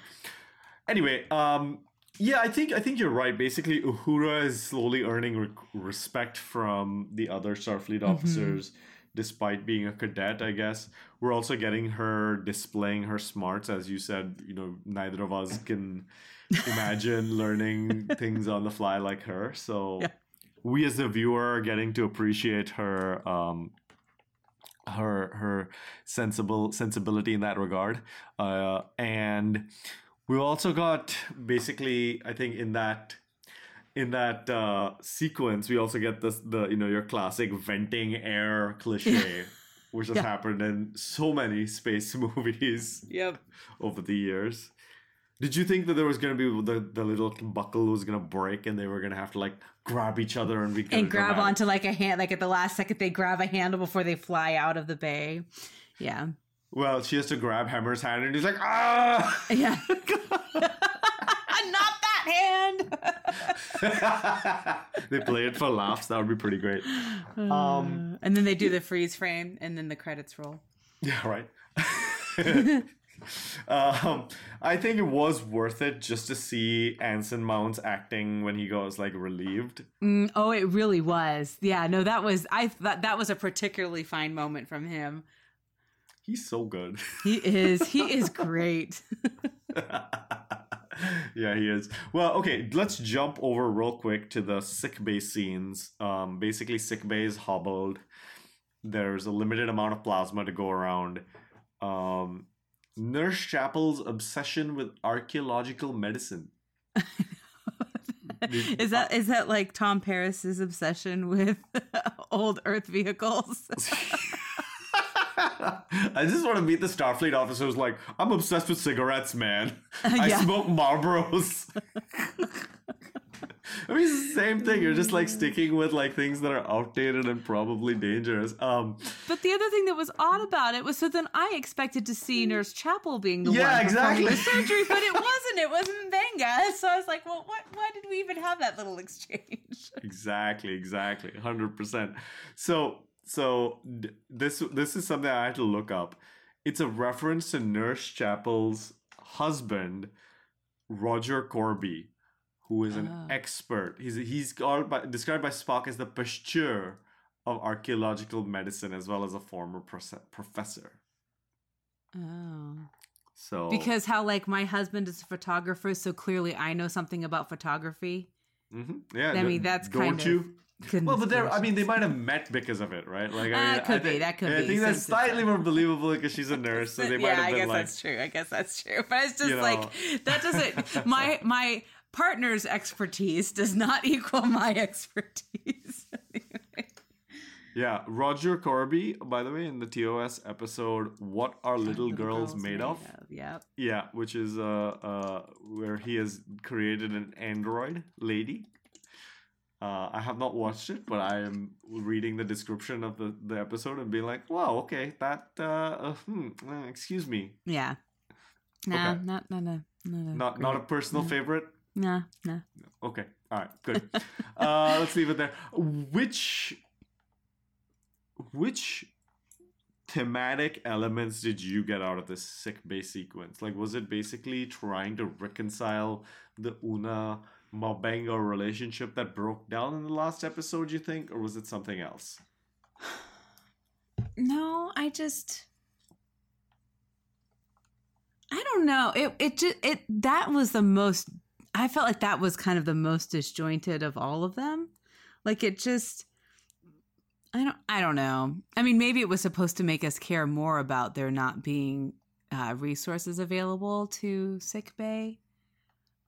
S3: Anyway, um, yeah, I think I think you're right. Basically, Uhura is slowly earning re- respect from the other Starfleet officers, despite being a cadet. I guess we're also getting her displaying her smarts, as you said. You know, neither of us can [LAUGHS] imagine learning things on the fly like her. So.
S4: Yeah.
S3: We as the viewer are getting to appreciate her um, her her sensible sensibility in that regard. Uh, and we also got basically i think in that in that uh, sequence we also get this the you know your classic venting air cliche [LAUGHS] which has
S4: Yeah.
S3: happened in so many space [LAUGHS] movies
S4: yep.
S3: over the years. Did you think that there was gonna be the, the little buckle was gonna break and they were gonna have to like grab each other and kinda
S4: and grab onto like a hand like at the last second they grab a handle before they fly out of the bay yeah
S3: Well, she has to grab Hemmer's hand and he's like, ah!
S4: yeah [LAUGHS] [LAUGHS] not that hand [LAUGHS]
S3: they play it for laughs. That would be pretty great. Um,
S4: and then they do the freeze frame and then the credits roll
S3: yeah, right. [LAUGHS] um, I think it was worth it just to see Anson Mount's acting when he goes like relieved.
S4: Mm, oh it really was yeah no that was i thought that was a particularly fine moment from him
S3: He's so good.
S4: he is he is [LAUGHS] great [LAUGHS]
S3: yeah, he is. Well, okay, let's jump over real quick to the sick bay scenes. Um, basically, sick bay is hobbled. There's a limited amount of plasma to go around. Um, Nurse Chapel's obsession with archaeological medicine. [LAUGHS]
S4: is that is that like tom paris's obsession with [LAUGHS] old earth vehicles [LAUGHS]
S3: I just want to meet the Starfleet officer who's like, I'm obsessed with cigarettes, man. I
S4: Yeah.
S3: smoke Marlboros. I mean, it's the same thing. You're just like sticking with like things that are outdated and probably dangerous. Um,
S4: But the other thing that was odd about it was so then I expected to see Nurse Chapel being the
S3: Yeah,
S4: one performing the
S3: exactly.
S4: surgery, but it [LAUGHS] wasn't. It wasn't M'Benga. So I was like, well, what? Why did we even have that little exchange? [LAUGHS]
S3: exactly, exactly, hundred percent. So, so d- this this is something I had to look up. It's a reference to Nurse Chapel's husband, Roger Korby, who is an
S4: Oh.
S3: expert. He's he's called by, described by Spock as the pasteur of archaeological medicine, as well as a former proce- professor.
S4: Oh,
S3: So
S4: because how like my husband is a photographer, so clearly I know something about photography.
S3: Mhm. yeah,
S4: I mean, that's
S3: don't
S4: kind of
S3: you? Well, but there, I mean, they might have met because of it, right? Like,
S4: Ah,
S3: I mean,
S4: it could
S3: I
S4: be,
S3: think-
S4: that could
S3: I
S4: be,
S3: think that's slightly more believable because she's a nurse, so they [LAUGHS] might
S4: yeah,
S3: have
S4: I
S3: been
S4: guess
S3: like,
S4: that's true. I guess that's true. But it's just
S3: You
S4: like that doesn't my [LAUGHS] my partner's expertise does not [LAUGHS] equal my expertise. [LAUGHS]
S3: yeah. Roger Korby, by the way, in the TOS episode, "What Are Little, Girls, Made, of?"
S4: Yep.
S3: Yeah, which is uh, uh, where he has created an android lady. Uh, I have not watched it, but I am reading the description of the, the episode and being like, "Wow, okay, that uh, uh hmm, uh, excuse me,
S4: Yeah. Nah,
S3: Okay.
S4: not not a not a
S3: not not a personal
S4: Mm.
S3: favorite."
S4: Nah, nah.
S3: Okay. All right. Good. [LAUGHS] uh, let's leave it there. Which which thematic elements did you get out of this sick bay sequence? Like, was it basically trying to reconcile the Una M'Benga relationship that broke down in the last episode? You think, or was it something else? [SIGHS]
S4: No, I just I don't know. It it just it that was the most I felt like that was kind of the most disjointed of all of them. Like it just I don't I don't know. I mean maybe it was supposed to make us care more about there not being uh, resources available to sick bay.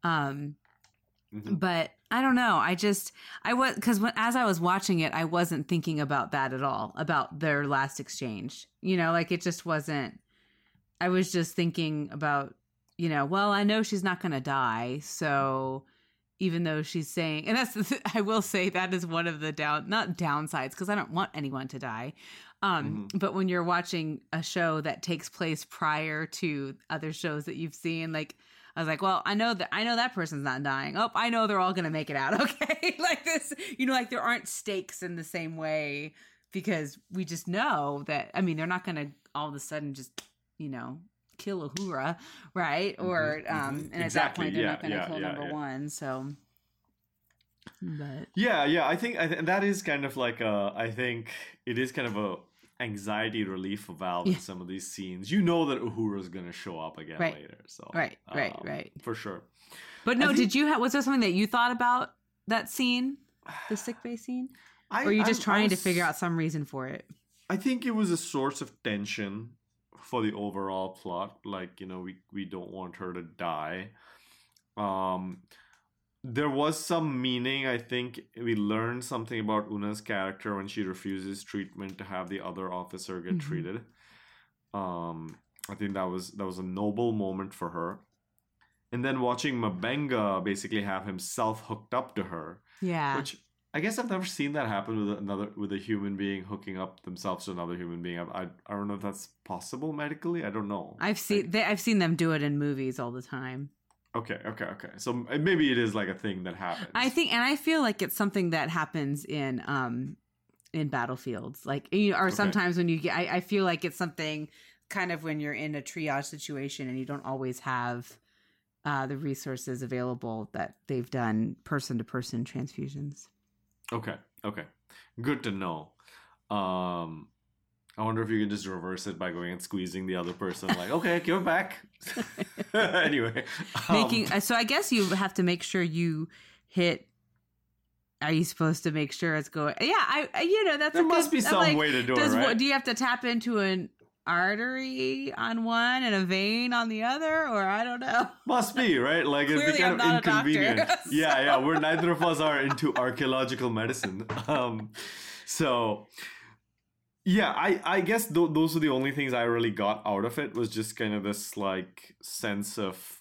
S4: Um
S3: Mhm.
S4: but I don't know. I just I was because when as I was watching it, I wasn't thinking about that at all about their last exchange. You know, like it just wasn't. I was just thinking about you know, well, I know she's not going to die, so even though she's saying, and that's [LAUGHS] I will say that is one of the down not downsides because I don't want anyone to die. Um, but when you're watching a show that takes place prior to other shows that you've seen, like I was like, well, I know that I know that person's not dying. Oh, I know they're all gonna make it out. [LAUGHS] Okay, like this, you know, like there aren't stakes in the same way because we just know that. I mean, they're not gonna all of a sudden just, you know, kill Uhura, right? Or
S3: mhm.
S4: um, and at that point they're
S3: yeah,
S4: not gonna
S3: yeah,
S4: kill
S3: yeah,
S4: number one. So, but
S3: Yeah, yeah. I think I th- that is kind of like a. I think it is kind of a anxiety relief valve in some of these scenes. You know that Uhura is going to show up again
S4: Right.
S3: later, so
S4: Right, right,
S3: um,
S4: right.
S3: for sure.
S4: but no,
S3: think-
S4: did you have? Was there something that you thought about that scene, the sick bay scene,
S3: I,
S4: or are you just
S3: I'm-
S4: trying
S3: I
S4: to figure out some reason for it?
S3: I think it was a source of tension for the overall plot. Like you know, we we don't want her to die. Um, there was some meaning. I think we learned something about Una's character when she refuses treatment to have the other officer get
S4: Mhm.
S3: treated. Um, I think that was that was a noble moment for her. and then watching M'Benga basically have himself hooked up to her,
S4: Yeah.
S3: which I guess I've never seen that happen with another with a human being hooking up themselves to another human being. I I, I don't know if that's possible medically. I don't know.
S4: I've seen they, I've seen them do it in movies all the time.
S3: Okay, okay, okay. So maybe it is like a thing that happens.
S4: I think, and I feel like it's something that happens in um in battlefields, like you know, or
S3: Okay.
S4: sometimes when you get. I, I feel like it's something kind of when you're in a triage situation and you don't always have uh, the resources available that they've done person to person transfusions.
S3: Okay, okay. Good to know. Um I wonder if you can just reverse it by going and squeezing the other person like, [LAUGHS] okay, give it back. [LAUGHS] anyway. um,
S4: Making so, I guess you have to make sure you hit. Are you supposed to make sure it's going? Yeah, I, I you know that's
S3: there
S4: a
S3: must
S4: good-
S3: be some
S4: like,
S3: way to do
S4: Does
S3: it, right?
S4: do you have to tap into an artery on one and a vein on the other, or I don't know?
S3: Must be, right? Like it'd be kind
S4: I'm
S3: of
S4: a doctor,
S3: inconvenient. [LAUGHS]
S4: so-
S3: Yeah, yeah. We're neither of us are into archaeological medicine. Um so yeah, I I guess th- those are the only things I really got out of it was just kind of this like sense of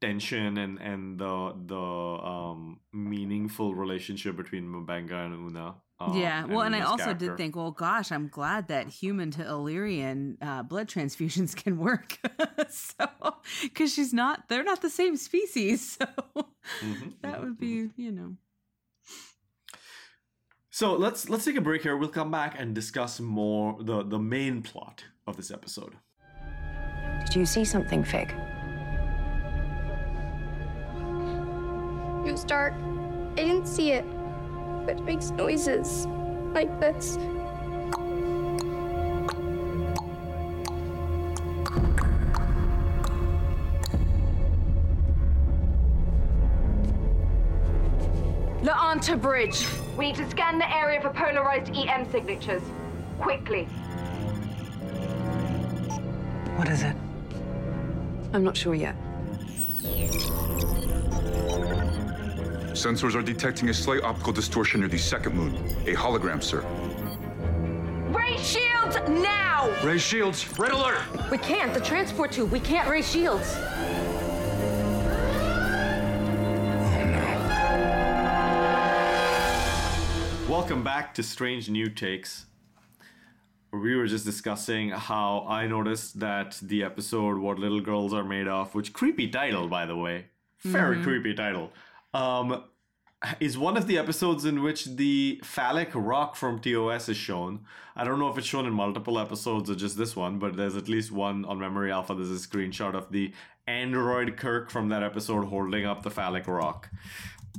S3: tension and and the the um meaningful relationship between M'Benga and Una. Um,
S4: yeah, well, and I also
S3: character.
S4: did think, well, gosh, I'm glad that human to Illyrian uh, blood transfusions [LAUGHS] can work. [LAUGHS] so, because she's not, they're not the same species. [LAUGHS] So
S3: Mhm,
S4: that
S3: mhm,
S4: would
S3: mhm.
S4: be, you know.
S3: So let's let's take a break here. We'll come back and discuss more the the main plot of this episode.
S5: Did you see something, Fig?
S6: It was dark. I didn't see it, but it makes noises like this.
S7: La'anta Bridge. We need to scan the area for polarized EM signatures. Quickly.
S5: What is it? I'm not sure yet.
S8: Sensors are detecting a slight optical distortion near the second moon. A hologram, sir.
S7: Ray shields now!
S9: Ray Shields, red alert!
S7: We can't. The transport tube. We can't ray shields.
S3: Oh, Welcome back to Strange New Takes. We were just discussing how I noticed that the episode "What Little Girls Are Made Of," which creepy title by the way, very mm-hmm. creepy title, um, is one of the episodes in which the phallic rock from TOS is shown. I don't know if it's shown in multiple episodes or just this one, but there's at least one on Memory Alpha. There's a screenshot of the android Kirk from that episode holding up the phallic rock.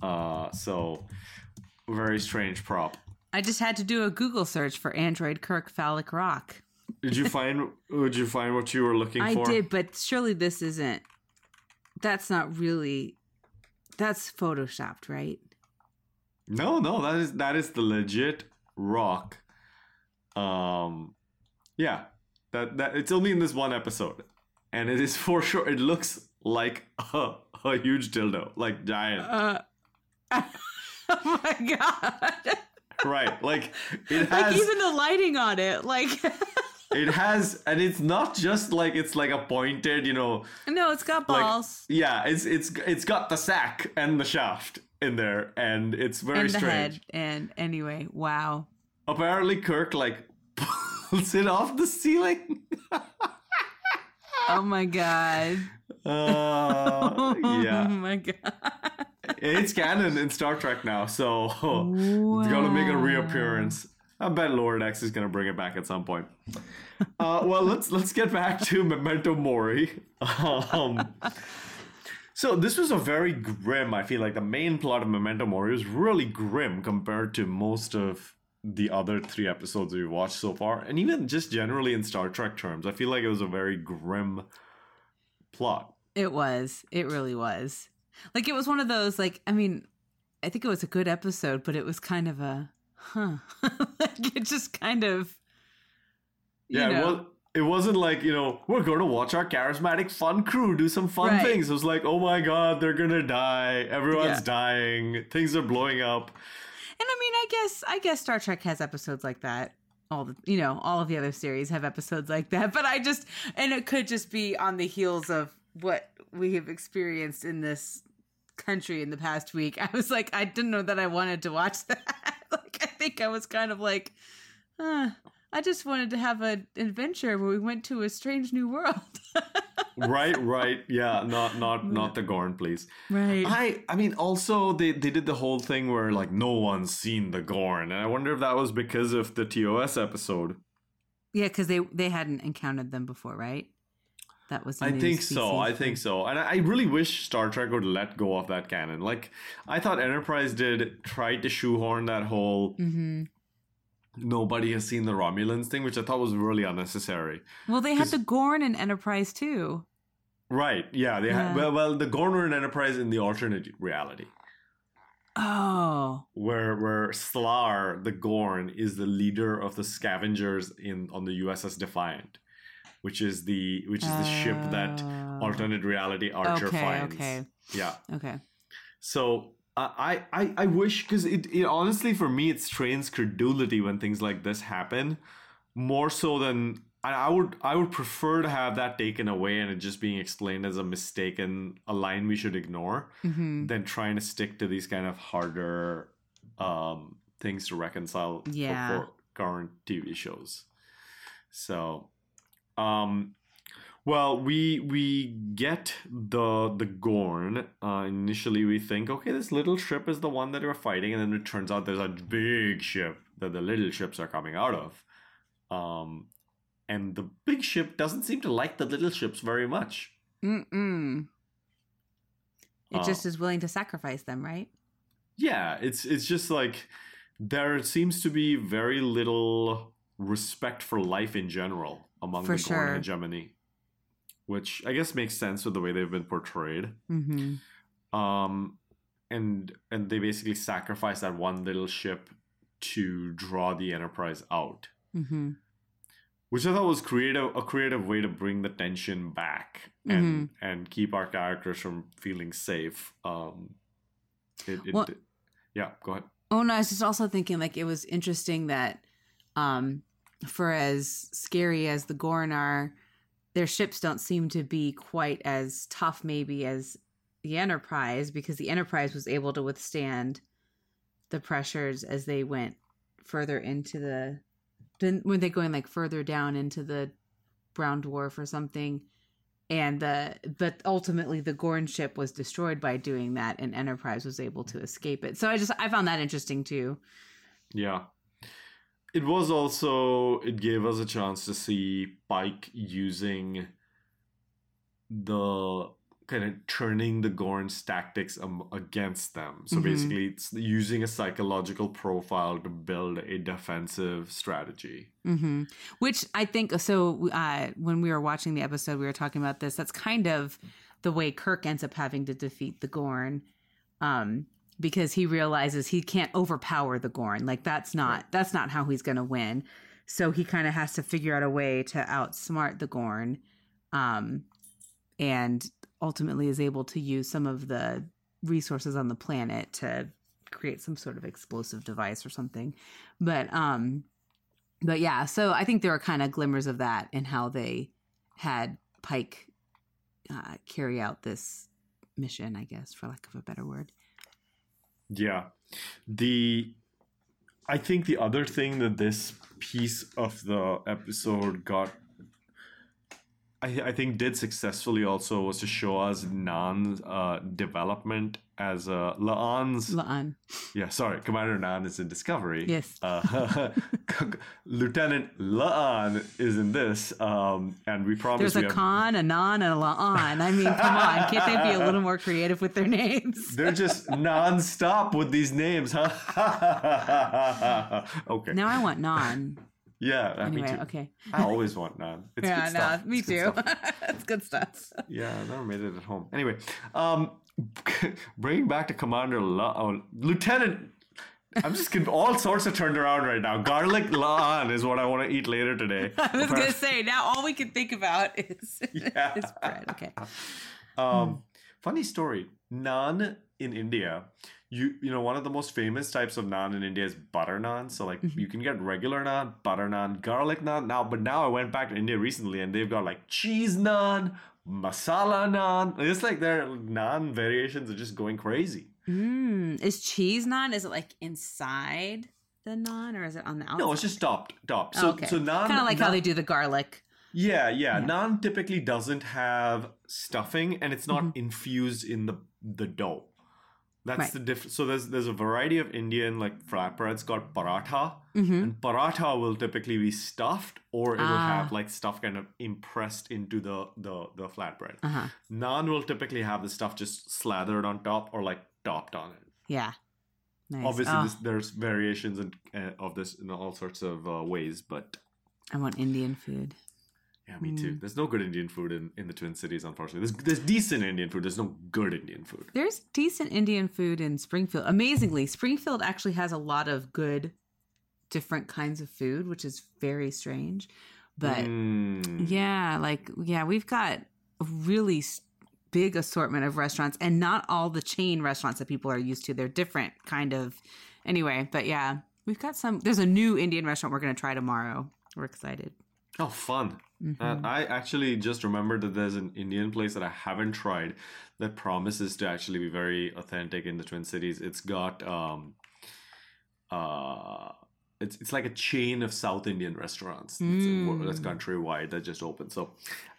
S3: Uh, so very strange prop.
S4: I just had to do a Google search for Android Kirk phallic rock.
S3: Did you [LAUGHS] find? Did you find what you were looking
S4: I
S3: for?
S4: I did, but surely this isn't. That's not really. That's photoshopped, right?
S3: No, no, that is that is the legit rock. Um, yeah, that that it's only in this one episode, and it is [LAUGHS] for sure. It looks like a, a huge dildo, like giant,
S4: Uh, [LAUGHS] oh my god!
S3: right? Like it
S4: like
S3: has,
S4: even the lighting on it, like [LAUGHS]
S3: it has, and it's not just like it's like a pointed, you know,
S4: no, it's got
S3: like
S4: balls
S3: yeah, it's it's it's got the sack and the shaft in there, and it's very
S4: and the
S3: strange.
S4: head. And anyway, wow.
S3: Apparently, Kirk like [LAUGHS] pulls it off the ceiling.
S4: Oh my god.
S3: Uh, [LAUGHS]
S4: Oh
S3: yeah,
S4: my god.
S3: it's canon in Star Trek now, so [LAUGHS] it's gonna make a reappearance. I bet Lord X is gonna bring it back at some point. Uh, well, let's let's get back to Memento Mori. Um, so this was a very grim. I feel like the main plot of Memento Mori was really grim compared to most of the other three episodes we watched so far, and even just generally in Star Trek terms, I feel like it was a very grim plot.
S4: It was. It really was. Like it was one of those like I mean, I think it was a good episode, but it was kind of a huh. [LAUGHS] like it just kind of you
S3: Yeah,
S4: know.
S3: well, it wasn't like you know we're going to watch our charismatic fun crew do some fun
S4: Right.
S3: things. It was like, oh my god, they're gonna die. Everyone's
S4: Yeah.
S3: dying. Things are blowing up.
S4: And I mean, I guess I guess Star Trek has episodes like that. All the you know, all of the other series have episodes like that. [LAUGHS] But I just and it could just be on the heels of what we have experienced in this country in the past week, [LAUGHS] I was like, I didn't know that I wanted to watch that. like, think I was kind of like, uh, I just wanted to have an adventure where we went to a strange new world. [LAUGHS]
S3: right, right, yeah, not not not the Gorn, please.
S4: right.
S3: I I mean, also they they did the whole thing where like no one's seen the Gorn, and I wonder if that was because of the TOS episode.
S4: yeah, because they they hadn't encountered them before, right? That was. a
S3: I think so. I think so. And I I really wish Star Trek would let go of that canon. Like I thought Enterprise did try to shoehorn that whole
S4: Mhm.
S3: nobody has seen the Romulans thing, which I thought was really unnecessary.
S4: Well, they had the Gorn in Enterprise too.
S3: Right. Yeah, they
S4: Yeah.
S3: had well well the Gorn were in Enterprise in the alternate reality.
S4: Oh,
S3: Where where Slar, the Gorn, is the leader of the scavengers in on the USS Defiant. Which is the which is the ship that
S4: Oh.
S3: alternate reality Archer
S4: Okay,
S3: finds.
S4: okay.
S3: Yeah.
S4: okay.
S3: So I I I- I wish because it, it honestly for me it strains credulity when things like this happen more so than I, I would I would prefer to have that taken away and it just being explained as a mistake and a line we should ignore
S4: hmm
S3: than trying to stick to these kind of harder um things to reconcile for-
S4: Yeah.
S3: for, current TV shows. So um well, we we get the the Gorn. Uh, initially, we think, okay, this little ship is the one that we're fighting, and then it turns out there's a big ship that the little ships are coming out of. Um, and the big ship doesn't seem to like the little ships very much.
S4: Mm-mm. It
S3: Uh,
S4: just is willing to sacrifice them, right?
S3: Yeah, it's it's just like there seems to be very little respect for life in general among
S4: For
S3: the Gorn
S4: sure.
S3: hegemony, which I guess makes sense with the way they've been portrayed.
S4: Mm-hmm.
S3: um and and they basically sacrifice that one little ship to draw the enterprise out
S4: Mm-hmm.
S3: which i thought was creative a creative way to bring the tension back and and keep our characters from feeling safe um it, it
S4: Well-
S3: yeah go ahead
S4: Oh no, I was just also thinking like it was interesting that um for as scary as the Gorn are, their ships don't seem to be quite as tough maybe as the Enterprise because the Enterprise was able to withstand the pressures as they went further into the didn't weren't they going like further down into the brown dwarf or something and the but ultimately the Gorn ship was destroyed by doing that and Enterprise was able to escape it. So I just I found that interesting too.
S3: yeah it was also it gave us a chance to see pike using the kind of turning the Gorn's tactics um, against them. So
S4: Mhm.
S3: basically, it's using a psychological profile to build a defensive strategy.
S4: hmm Which I think so. Uh, when we were watching the episode, we were talking about this. That's kind of the way Kirk ends up having to defeat the Gorn, um, because he realizes he can't overpower the Gorn. Like that's not that's not how he's going to win. So he kind of has to figure out a way to outsmart the Gorn, um, and ultimately is able to use some of the resources on the planet to create some sort of explosive device or something. But um, but yeah, so I think there are kind of glimmers of that in how they had Pike uh, carry out this mission, I guess, for lack of a better word.
S3: Yeah. The I think the other thing that this piece of the episode got I, I think did successfully also was to show us Nhan's uh, development as a La'an's
S4: La'an.
S3: yeah sorry Commander Nhan is in Discovery
S4: Yes.
S3: uh, [LAUGHS] Lieutenant La'an is in this um, and we promise
S4: There's a
S3: have-
S4: Khan, a Nhan, and a La'an. I mean, come on. Can't they be a little more creative with their names? [LAUGHS]
S3: they're just non-stop with these names huh [LAUGHS] okay
S4: Now I want Non.
S3: Yeah uh, me too.
S4: okay.
S3: I always want naan. [LAUGHS] It's
S4: yeah,
S3: good stuff.
S4: me [LAUGHS]
S3: It's
S4: too. That's good stuff.
S3: Yeah, I never made it at home. Anyway, um, [LAUGHS] bringing back to Commander La- oh, Lieutenant. I'm just getting all sorts of turned around right now. Garlic laan is what I want to eat later today.
S4: I was gonna say now all we can think about is,
S3: Yeah.
S4: is bread. Okay.
S3: Um, funny story. Naan in India, you you know one of the most famous types of naan in India is butter naan. So like you can get regular naan, butter naan, garlic naan. Now, but now I went back to India recently and they've got like cheese naan, masala naan. It's like their naan variations are just going crazy.
S4: Mm. Is cheese naan? Is it like inside the naan or is it on the outside?
S3: No, it's just topped, topped. So,
S4: okay.
S3: so naan,
S4: kind of like how they do the garlic.
S3: Yeah, yeah,
S4: Yeah.
S3: Naan typically doesn't have stuffing, and it's not
S4: Mm-hmm.
S3: infused in the the dough. That's
S4: Right.
S3: the difference. So there's there's a variety of Indian like flatbreads called paratha,
S4: Mm-hmm.
S3: and paratha will typically be stuffed, or it'll
S4: Ah.
S3: have like stuff kind of impressed into the the the flatbread.
S4: Uh-huh.
S3: Naan will typically have the stuff just slathered on top or like topped on it.
S4: Yeah. Nice.
S3: Obviously,
S4: Oh,
S3: this, there's variations in, uh, of this in all sorts of uh, ways, but
S4: I want Indian food.
S3: Yeah, me
S4: Mm.
S3: too. There's no good Indian food in, in the Twin Cities, unfortunately. There's, there's decent Indian food. There's no good Indian food.
S4: There's decent Indian food in Springfield. Amazingly, Springfield actually has a lot of good different kinds of food, which is very strange. But
S3: Mm.
S4: yeah, like yeah, we've got a really big assortment of restaurants and not all the chain restaurants that people are used to. They're different kind of anyway, but yeah, we've got some there's a new Indian restaurant we're going to try tomorrow. We're excited.
S3: Oh, fun.
S4: Mm-hmm.
S3: Uh, I actually just remembered that there's an Indian place that I haven't tried that promises to actually be very authentic in the Twin Cities. It's got um uh it's it's like a chain of South Indian restaurants that's,
S4: Mm.
S3: that's countrywide that just opened. So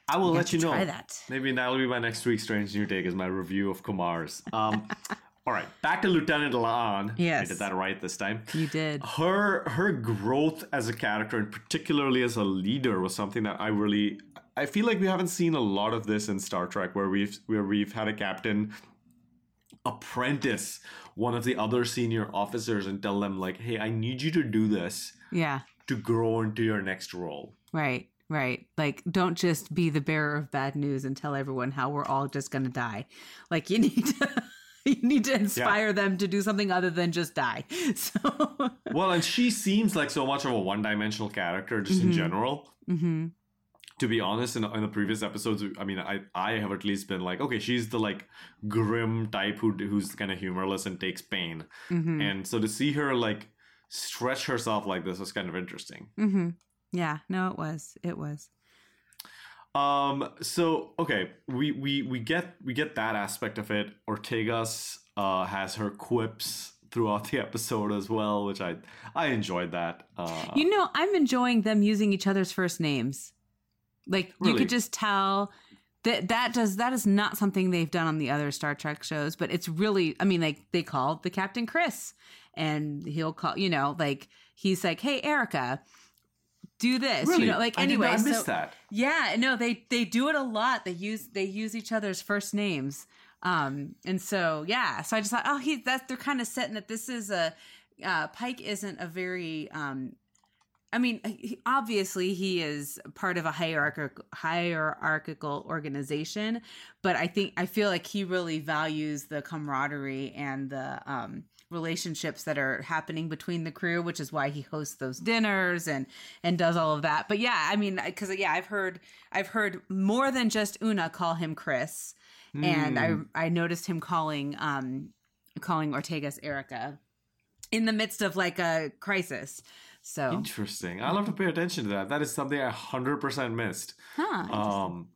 S3: I will
S4: have
S3: let you know.
S4: that.
S3: Maybe that'll be my next week's Strange New Take is my review of Kumar's. Um [LAUGHS] all right, back to Lieutenant La'an.
S4: Yes, I
S3: did that right this time
S4: You did.
S3: her her growth as a character and particularly as a leader was something that I really I feel like we haven't seen a lot of this in Star Trek where we've where we've had a captain apprentice one of the other senior officers and tell them like hey I need you to do this
S4: Yeah.
S3: to grow into your next role
S4: Right, right. Like, don't just be the bearer of bad news and tell everyone how we're all just gonna die. Like, you need to, [LAUGHS] you need to inspire them to do something other than just die. [LAUGHS] So,
S3: well and she seems like so much of a one-dimensional character just in
S4: Mhm.
S3: general
S4: hmm
S3: to be honest in, in the previous episodes i mean i i have at least been like okay she's the like grim type who who's kind of humorless and takes pain
S4: hmm
S3: and so to see her like stretch herself like this was kind of interesting
S4: hmm yeah. No, it was. It was.
S3: Um so okay we we we get we get that aspect of it. Ortegas uh has her quips throughout the [LAUGHS] episode as well which i i enjoyed that uh
S4: You know, I'm enjoying them using each other's first names. Like you could just tell that that does that is not something they've done on the other Star Trek shows, but it's really I mean like they call the Captain Chris and he'll call you know like he's like, "Hey Erica, do this."
S3: really
S4: You know, like
S3: I did
S4: anyway,
S3: not miss
S4: so
S3: that
S4: yeah, no, they they do it a lot. They use they use each other's first names. Um and so yeah, so I just thought, oh, he that they're kind of setting that this is a uh Pike isn't a very um I mean, he- obviously he is part of a hierarchical hierarchical organization, but I think I feel like he really values the camaraderie and the um relationships that are happening between the crew, which is why he hosts those dinners and and does all of that. But yeah, I mean, because yeah, I've heard I've heard more than just Una call him Chris, and I I noticed him calling um calling Ortegas Erica in the midst of like a crisis. So
S3: Interesting. I'll have to pay attention to that. That is something I hundred percent missed.
S4: huh,
S3: Um,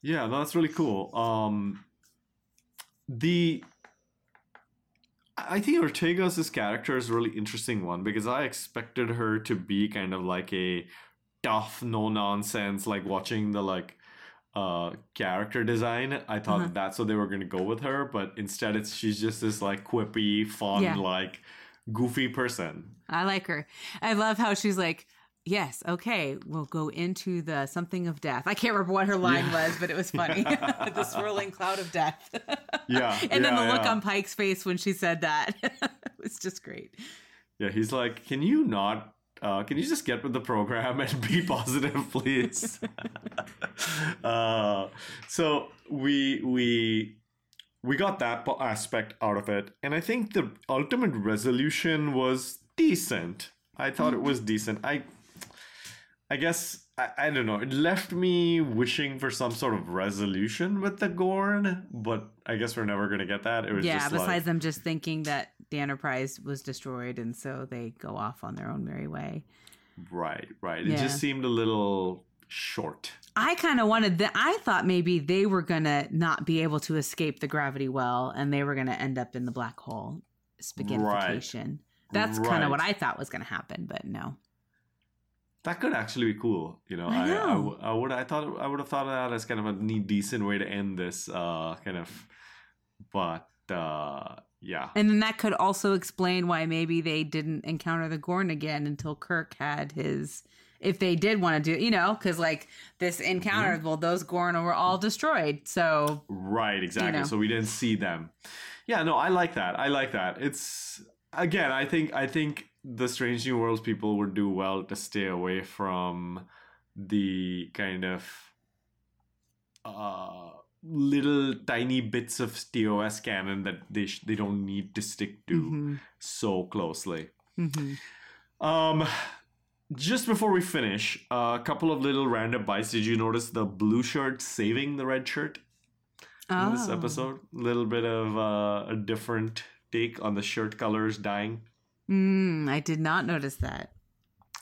S3: yeah, that's really cool. Um, the I think Ortega's character is a really interesting one because I expected her to be kind of like a tough, no nonsense, like watching the like uh character design i thought
S4: Uh-huh.
S3: that's what they were going to go with her but instead it's she's just this like quippy fun
S4: Yeah.
S3: like goofy person
S4: I like her. I love how she's like, "Yes, okay, we'll go into the something of death." I can't remember what her line
S3: Yeah.
S4: was, but it was funny. [LAUGHS] [LAUGHS] the swirling cloud of death.
S3: Yeah, [LAUGHS]
S4: and then
S3: yeah,
S4: the look on Pike's face when she said that was just great.
S3: Yeah, he's like, can you not? Uh, can you just get with the program and be positive, please? uh, so we we we got that aspect out of it, and I think the ultimate resolution was decent. I thought it was decent. I I guess I, I don't know. It left me wishing for some sort of resolution with the Gorn, but I guess we're never gonna get that. It was
S4: Yeah.
S3: just
S4: Besides
S3: like,
S4: them just thinking that the Enterprise was destroyed, and so they go off on their own merry way.
S3: Right, right. It just seemed a little short.
S4: I kind of wanted that. I thought maybe they were gonna not be able to escape the gravity well, and they were gonna end up in the black hole spaghettification. That's kind of what I thought was gonna happen, but no.
S3: That could actually be cool. You know,
S4: I
S3: I, I,
S4: know.
S3: w- I would I thought I would have thought of that as kind of a neat, decent way to end this uh kind of, but uh yeah,
S4: And then that could also explain why maybe they didn't encounter the Gorn again until Kirk had his. If they did want to do, you know, because like this encounter,
S3: Mm-hmm.
S4: well, those Gorn were all destroyed. So
S3: right, exactly.
S4: know.
S3: So we didn't see them. Yeah, no, I like that. I like that. It's again, I think I think the Strange New Worlds people would do well to stay away from the kind of uh little tiny bits of TOS canon that they sh- they don't need to stick to
S4: Mhm.
S3: so closely.
S4: Mhm.
S3: Um, just before we finish, a couple of little random bites. Did you notice the blue shirt saving the red shirt in this
S4: Oh.
S3: episode? A little bit of uh, a different take on the shirt colors dying.
S4: Mm, I did not notice that.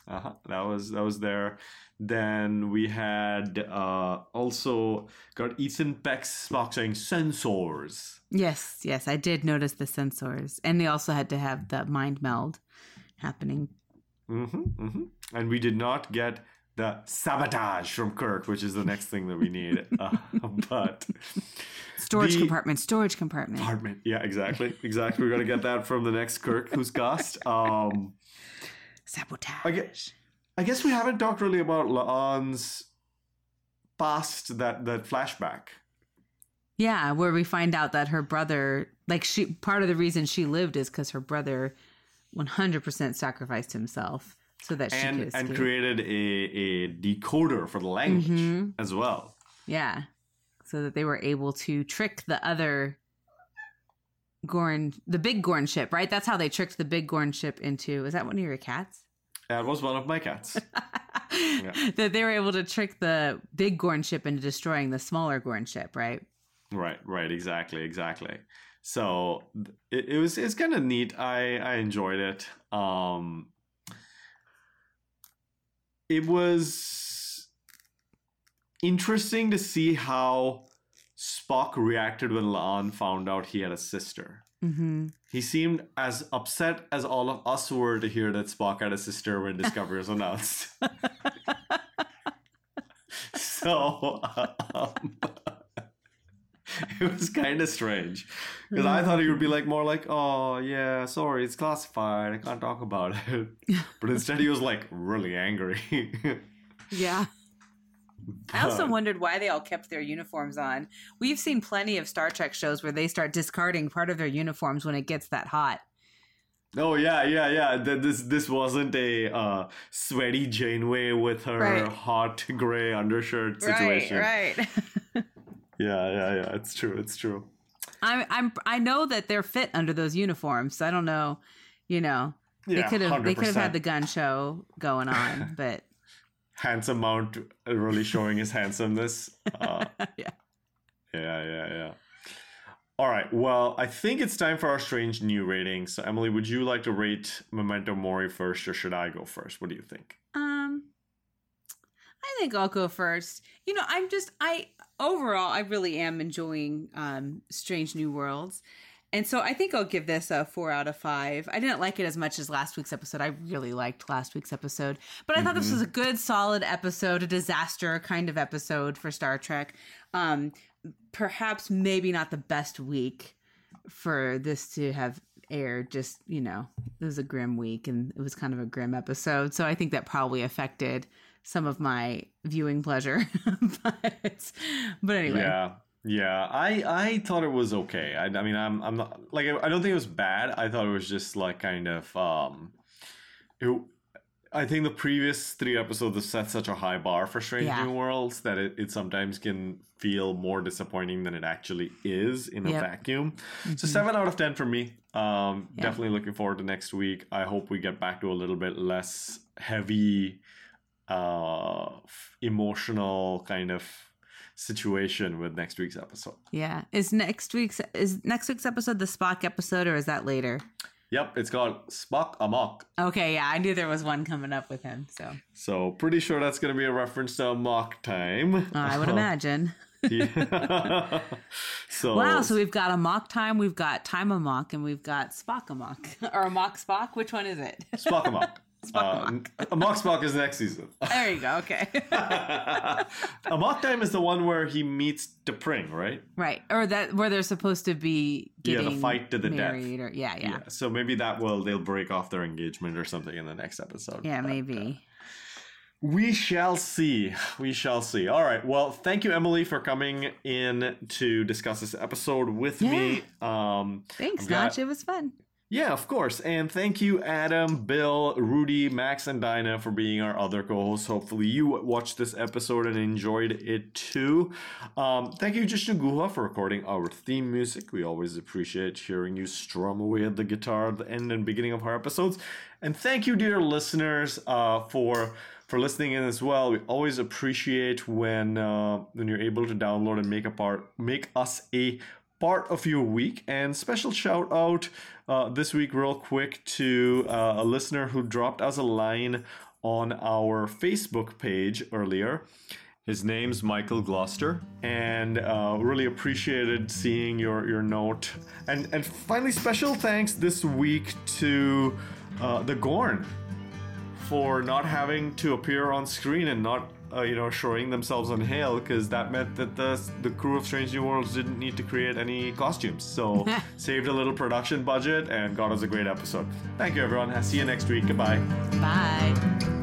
S3: Uh-huh. That was that was there. Then we had uh, also got Ethan Peck's Spock saying sensors.
S4: Yes, yes, I did notice the sensors, and they also had to have the mind meld happening.
S3: hmm hmm And we did not get the sabotage from Kirk, which is the next thing that we need. [LAUGHS] uh, but
S4: Storage compartment, storage compartment.
S3: apartment, yeah, exactly, exactly. We're gonna get that from the next Kirk who's Ghost. Um,
S4: Sabotage.
S3: I guess, I guess we haven't talked really about La'an's past that that flashback.
S4: Yeah, where we find out that her brother, like she, part of the reason she lived is because her brother, one hundred percent sacrificed himself so that she
S3: and and created a, a decoder for the language
S4: Mhm.
S3: as well.
S4: Yeah, so that they were able to trick the other Gorn, the big Gorn ship, right? That's how they tricked the big Gorn ship into. Is that one of your cats?
S3: That was one of my cats. [LAUGHS]
S4: that they were able to trick the big Gorn ship into destroying the smaller Gorn ship, right?
S3: right, right, exactly, exactly. So it, it was it's kind of neat. I I enjoyed it. Um, it was interesting to see how Spock reacted when La'an found out he had a sister.
S4: Mm-hmm.
S3: He seemed as upset as all of us were to hear that Spock had a sister when Discovery was announced. [LAUGHS] [LAUGHS] so um, [LAUGHS] it was kind of strange because I thought he would be like more like, "Oh yeah, sorry, it's classified. I can't talk about it." [LAUGHS] But instead, he was like really angry.
S4: Yeah. [LAUGHS] I also wondered why they all kept their uniforms on. We've seen plenty of Star Trek shows where they start discarding part of their uniforms when it gets that hot.
S3: Oh yeah, yeah, yeah. Th- This this wasn't a uh, sweaty Janeway with her
S4: Right.
S3: hot gray undershirt situation.
S4: Right, right.
S3: Yeah, yeah, yeah. It's true. It's true.
S4: I'm I'm I know that they're fit under those uniforms. So I don't know, you know. They could have they could have had the gun show going [LAUGHS] on, but
S3: Handsome Mount really showing his handsomeness. Uh, [LAUGHS]
S4: yeah.
S3: yeah, yeah, yeah. All right. Well, I think it's time for our strange new rating. So, Emily, would you like to rate Memento Mori first, or should I go first? What do you think?
S4: Um, I think I'll go first. You know, I'm just I overall I really am enjoying um Strange New Worlds. And so I think I'll give this a four out of five. I didn't like it as much as last week's episode. I really liked last week's episode. But I thought this was a good, solid episode, a disaster kind of episode for Star Trek. Um, perhaps maybe not the best week for this to have aired. Just, you know, it was a grim week and it was kind of a grim episode. So I think that probably affected some of my viewing pleasure. [LAUGHS] but, but anyway.
S3: Yeah. Yeah, I I thought it was okay. I, I mean, I'm I'm not like I don't think it was bad. I thought it was just like kind of um, it, I think the previous three episodes have set such a high bar for Strange
S4: Yeah.
S3: New Worlds that it, it sometimes can feel more disappointing than it actually is in a
S4: Yep.
S3: vacuum. So seven out of ten for me. Um,
S4: Yeah.
S3: definitely looking forward to next week. I hope we get back to a little bit less heavy, uh, emotional kind of situation with next week's episode.
S4: Yeah. Is next week's is next week's episode the Spock episode or is that later?
S3: Yep, it's called Spock Amok.
S4: Okay, yeah, I knew there was one coming up with him. So
S3: So pretty sure that's going to be a reference to Amok time.
S4: I would [LAUGHS] imagine.
S3: Yeah. [LAUGHS] so
S4: Wow, so we've got a mock time, we've got time a mock, and we've got Spock a mock. [LAUGHS] or a mock Spock. Which one is it?
S3: Spock Amok. Uh, [LAUGHS] Amok Spock is next season.
S4: there you go. Okay. [LAUGHS]
S3: Amok time is the one where he meets T'Pring, right?
S4: right. Or that where they're supposed to be
S3: Yeah, the fight to the death.
S4: or yeah, yeah.
S3: So maybe that will they'll break off their engagement or something in the next episode.
S4: Yeah,
S3: But, uh,
S4: maybe.
S3: We shall see. We shall see. All right. Well, thank you, Emily, for coming in to discuss this episode with me. Um,
S4: Thanks, Notch. It was fun.
S3: Yeah, of course. And thank you, Adam, Bill, Rudy, Max, and Dinah for being our other co-hosts. Hopefully, you watched this episode and enjoyed it too. Um, thank you, Jishnu Guha, for recording our theme music. We always appreciate hearing you strum away at the guitar at the end and beginning of our episodes. And thank you, dear listeners, uh, for for listening in as well. We always appreciate when uh, when you're able to download and make a part, make us a part of your week. And special shout out uh, this week, real quick, to uh, a listener who dropped us a line on our Facebook page earlier. His name's Michael Gloucester, and uh, really appreciated seeing your your note. And and finally, special thanks this week to uh, the Gorn for not having to appear on screen and not uh, you know showing themselves on hail because that meant that the the crew of Strange New Worlds didn't need to create any costumes, so [LAUGHS] saved a little production budget and got us a great episode. Thank you, everyone. I'll see you next week. Goodbye.
S4: Bye.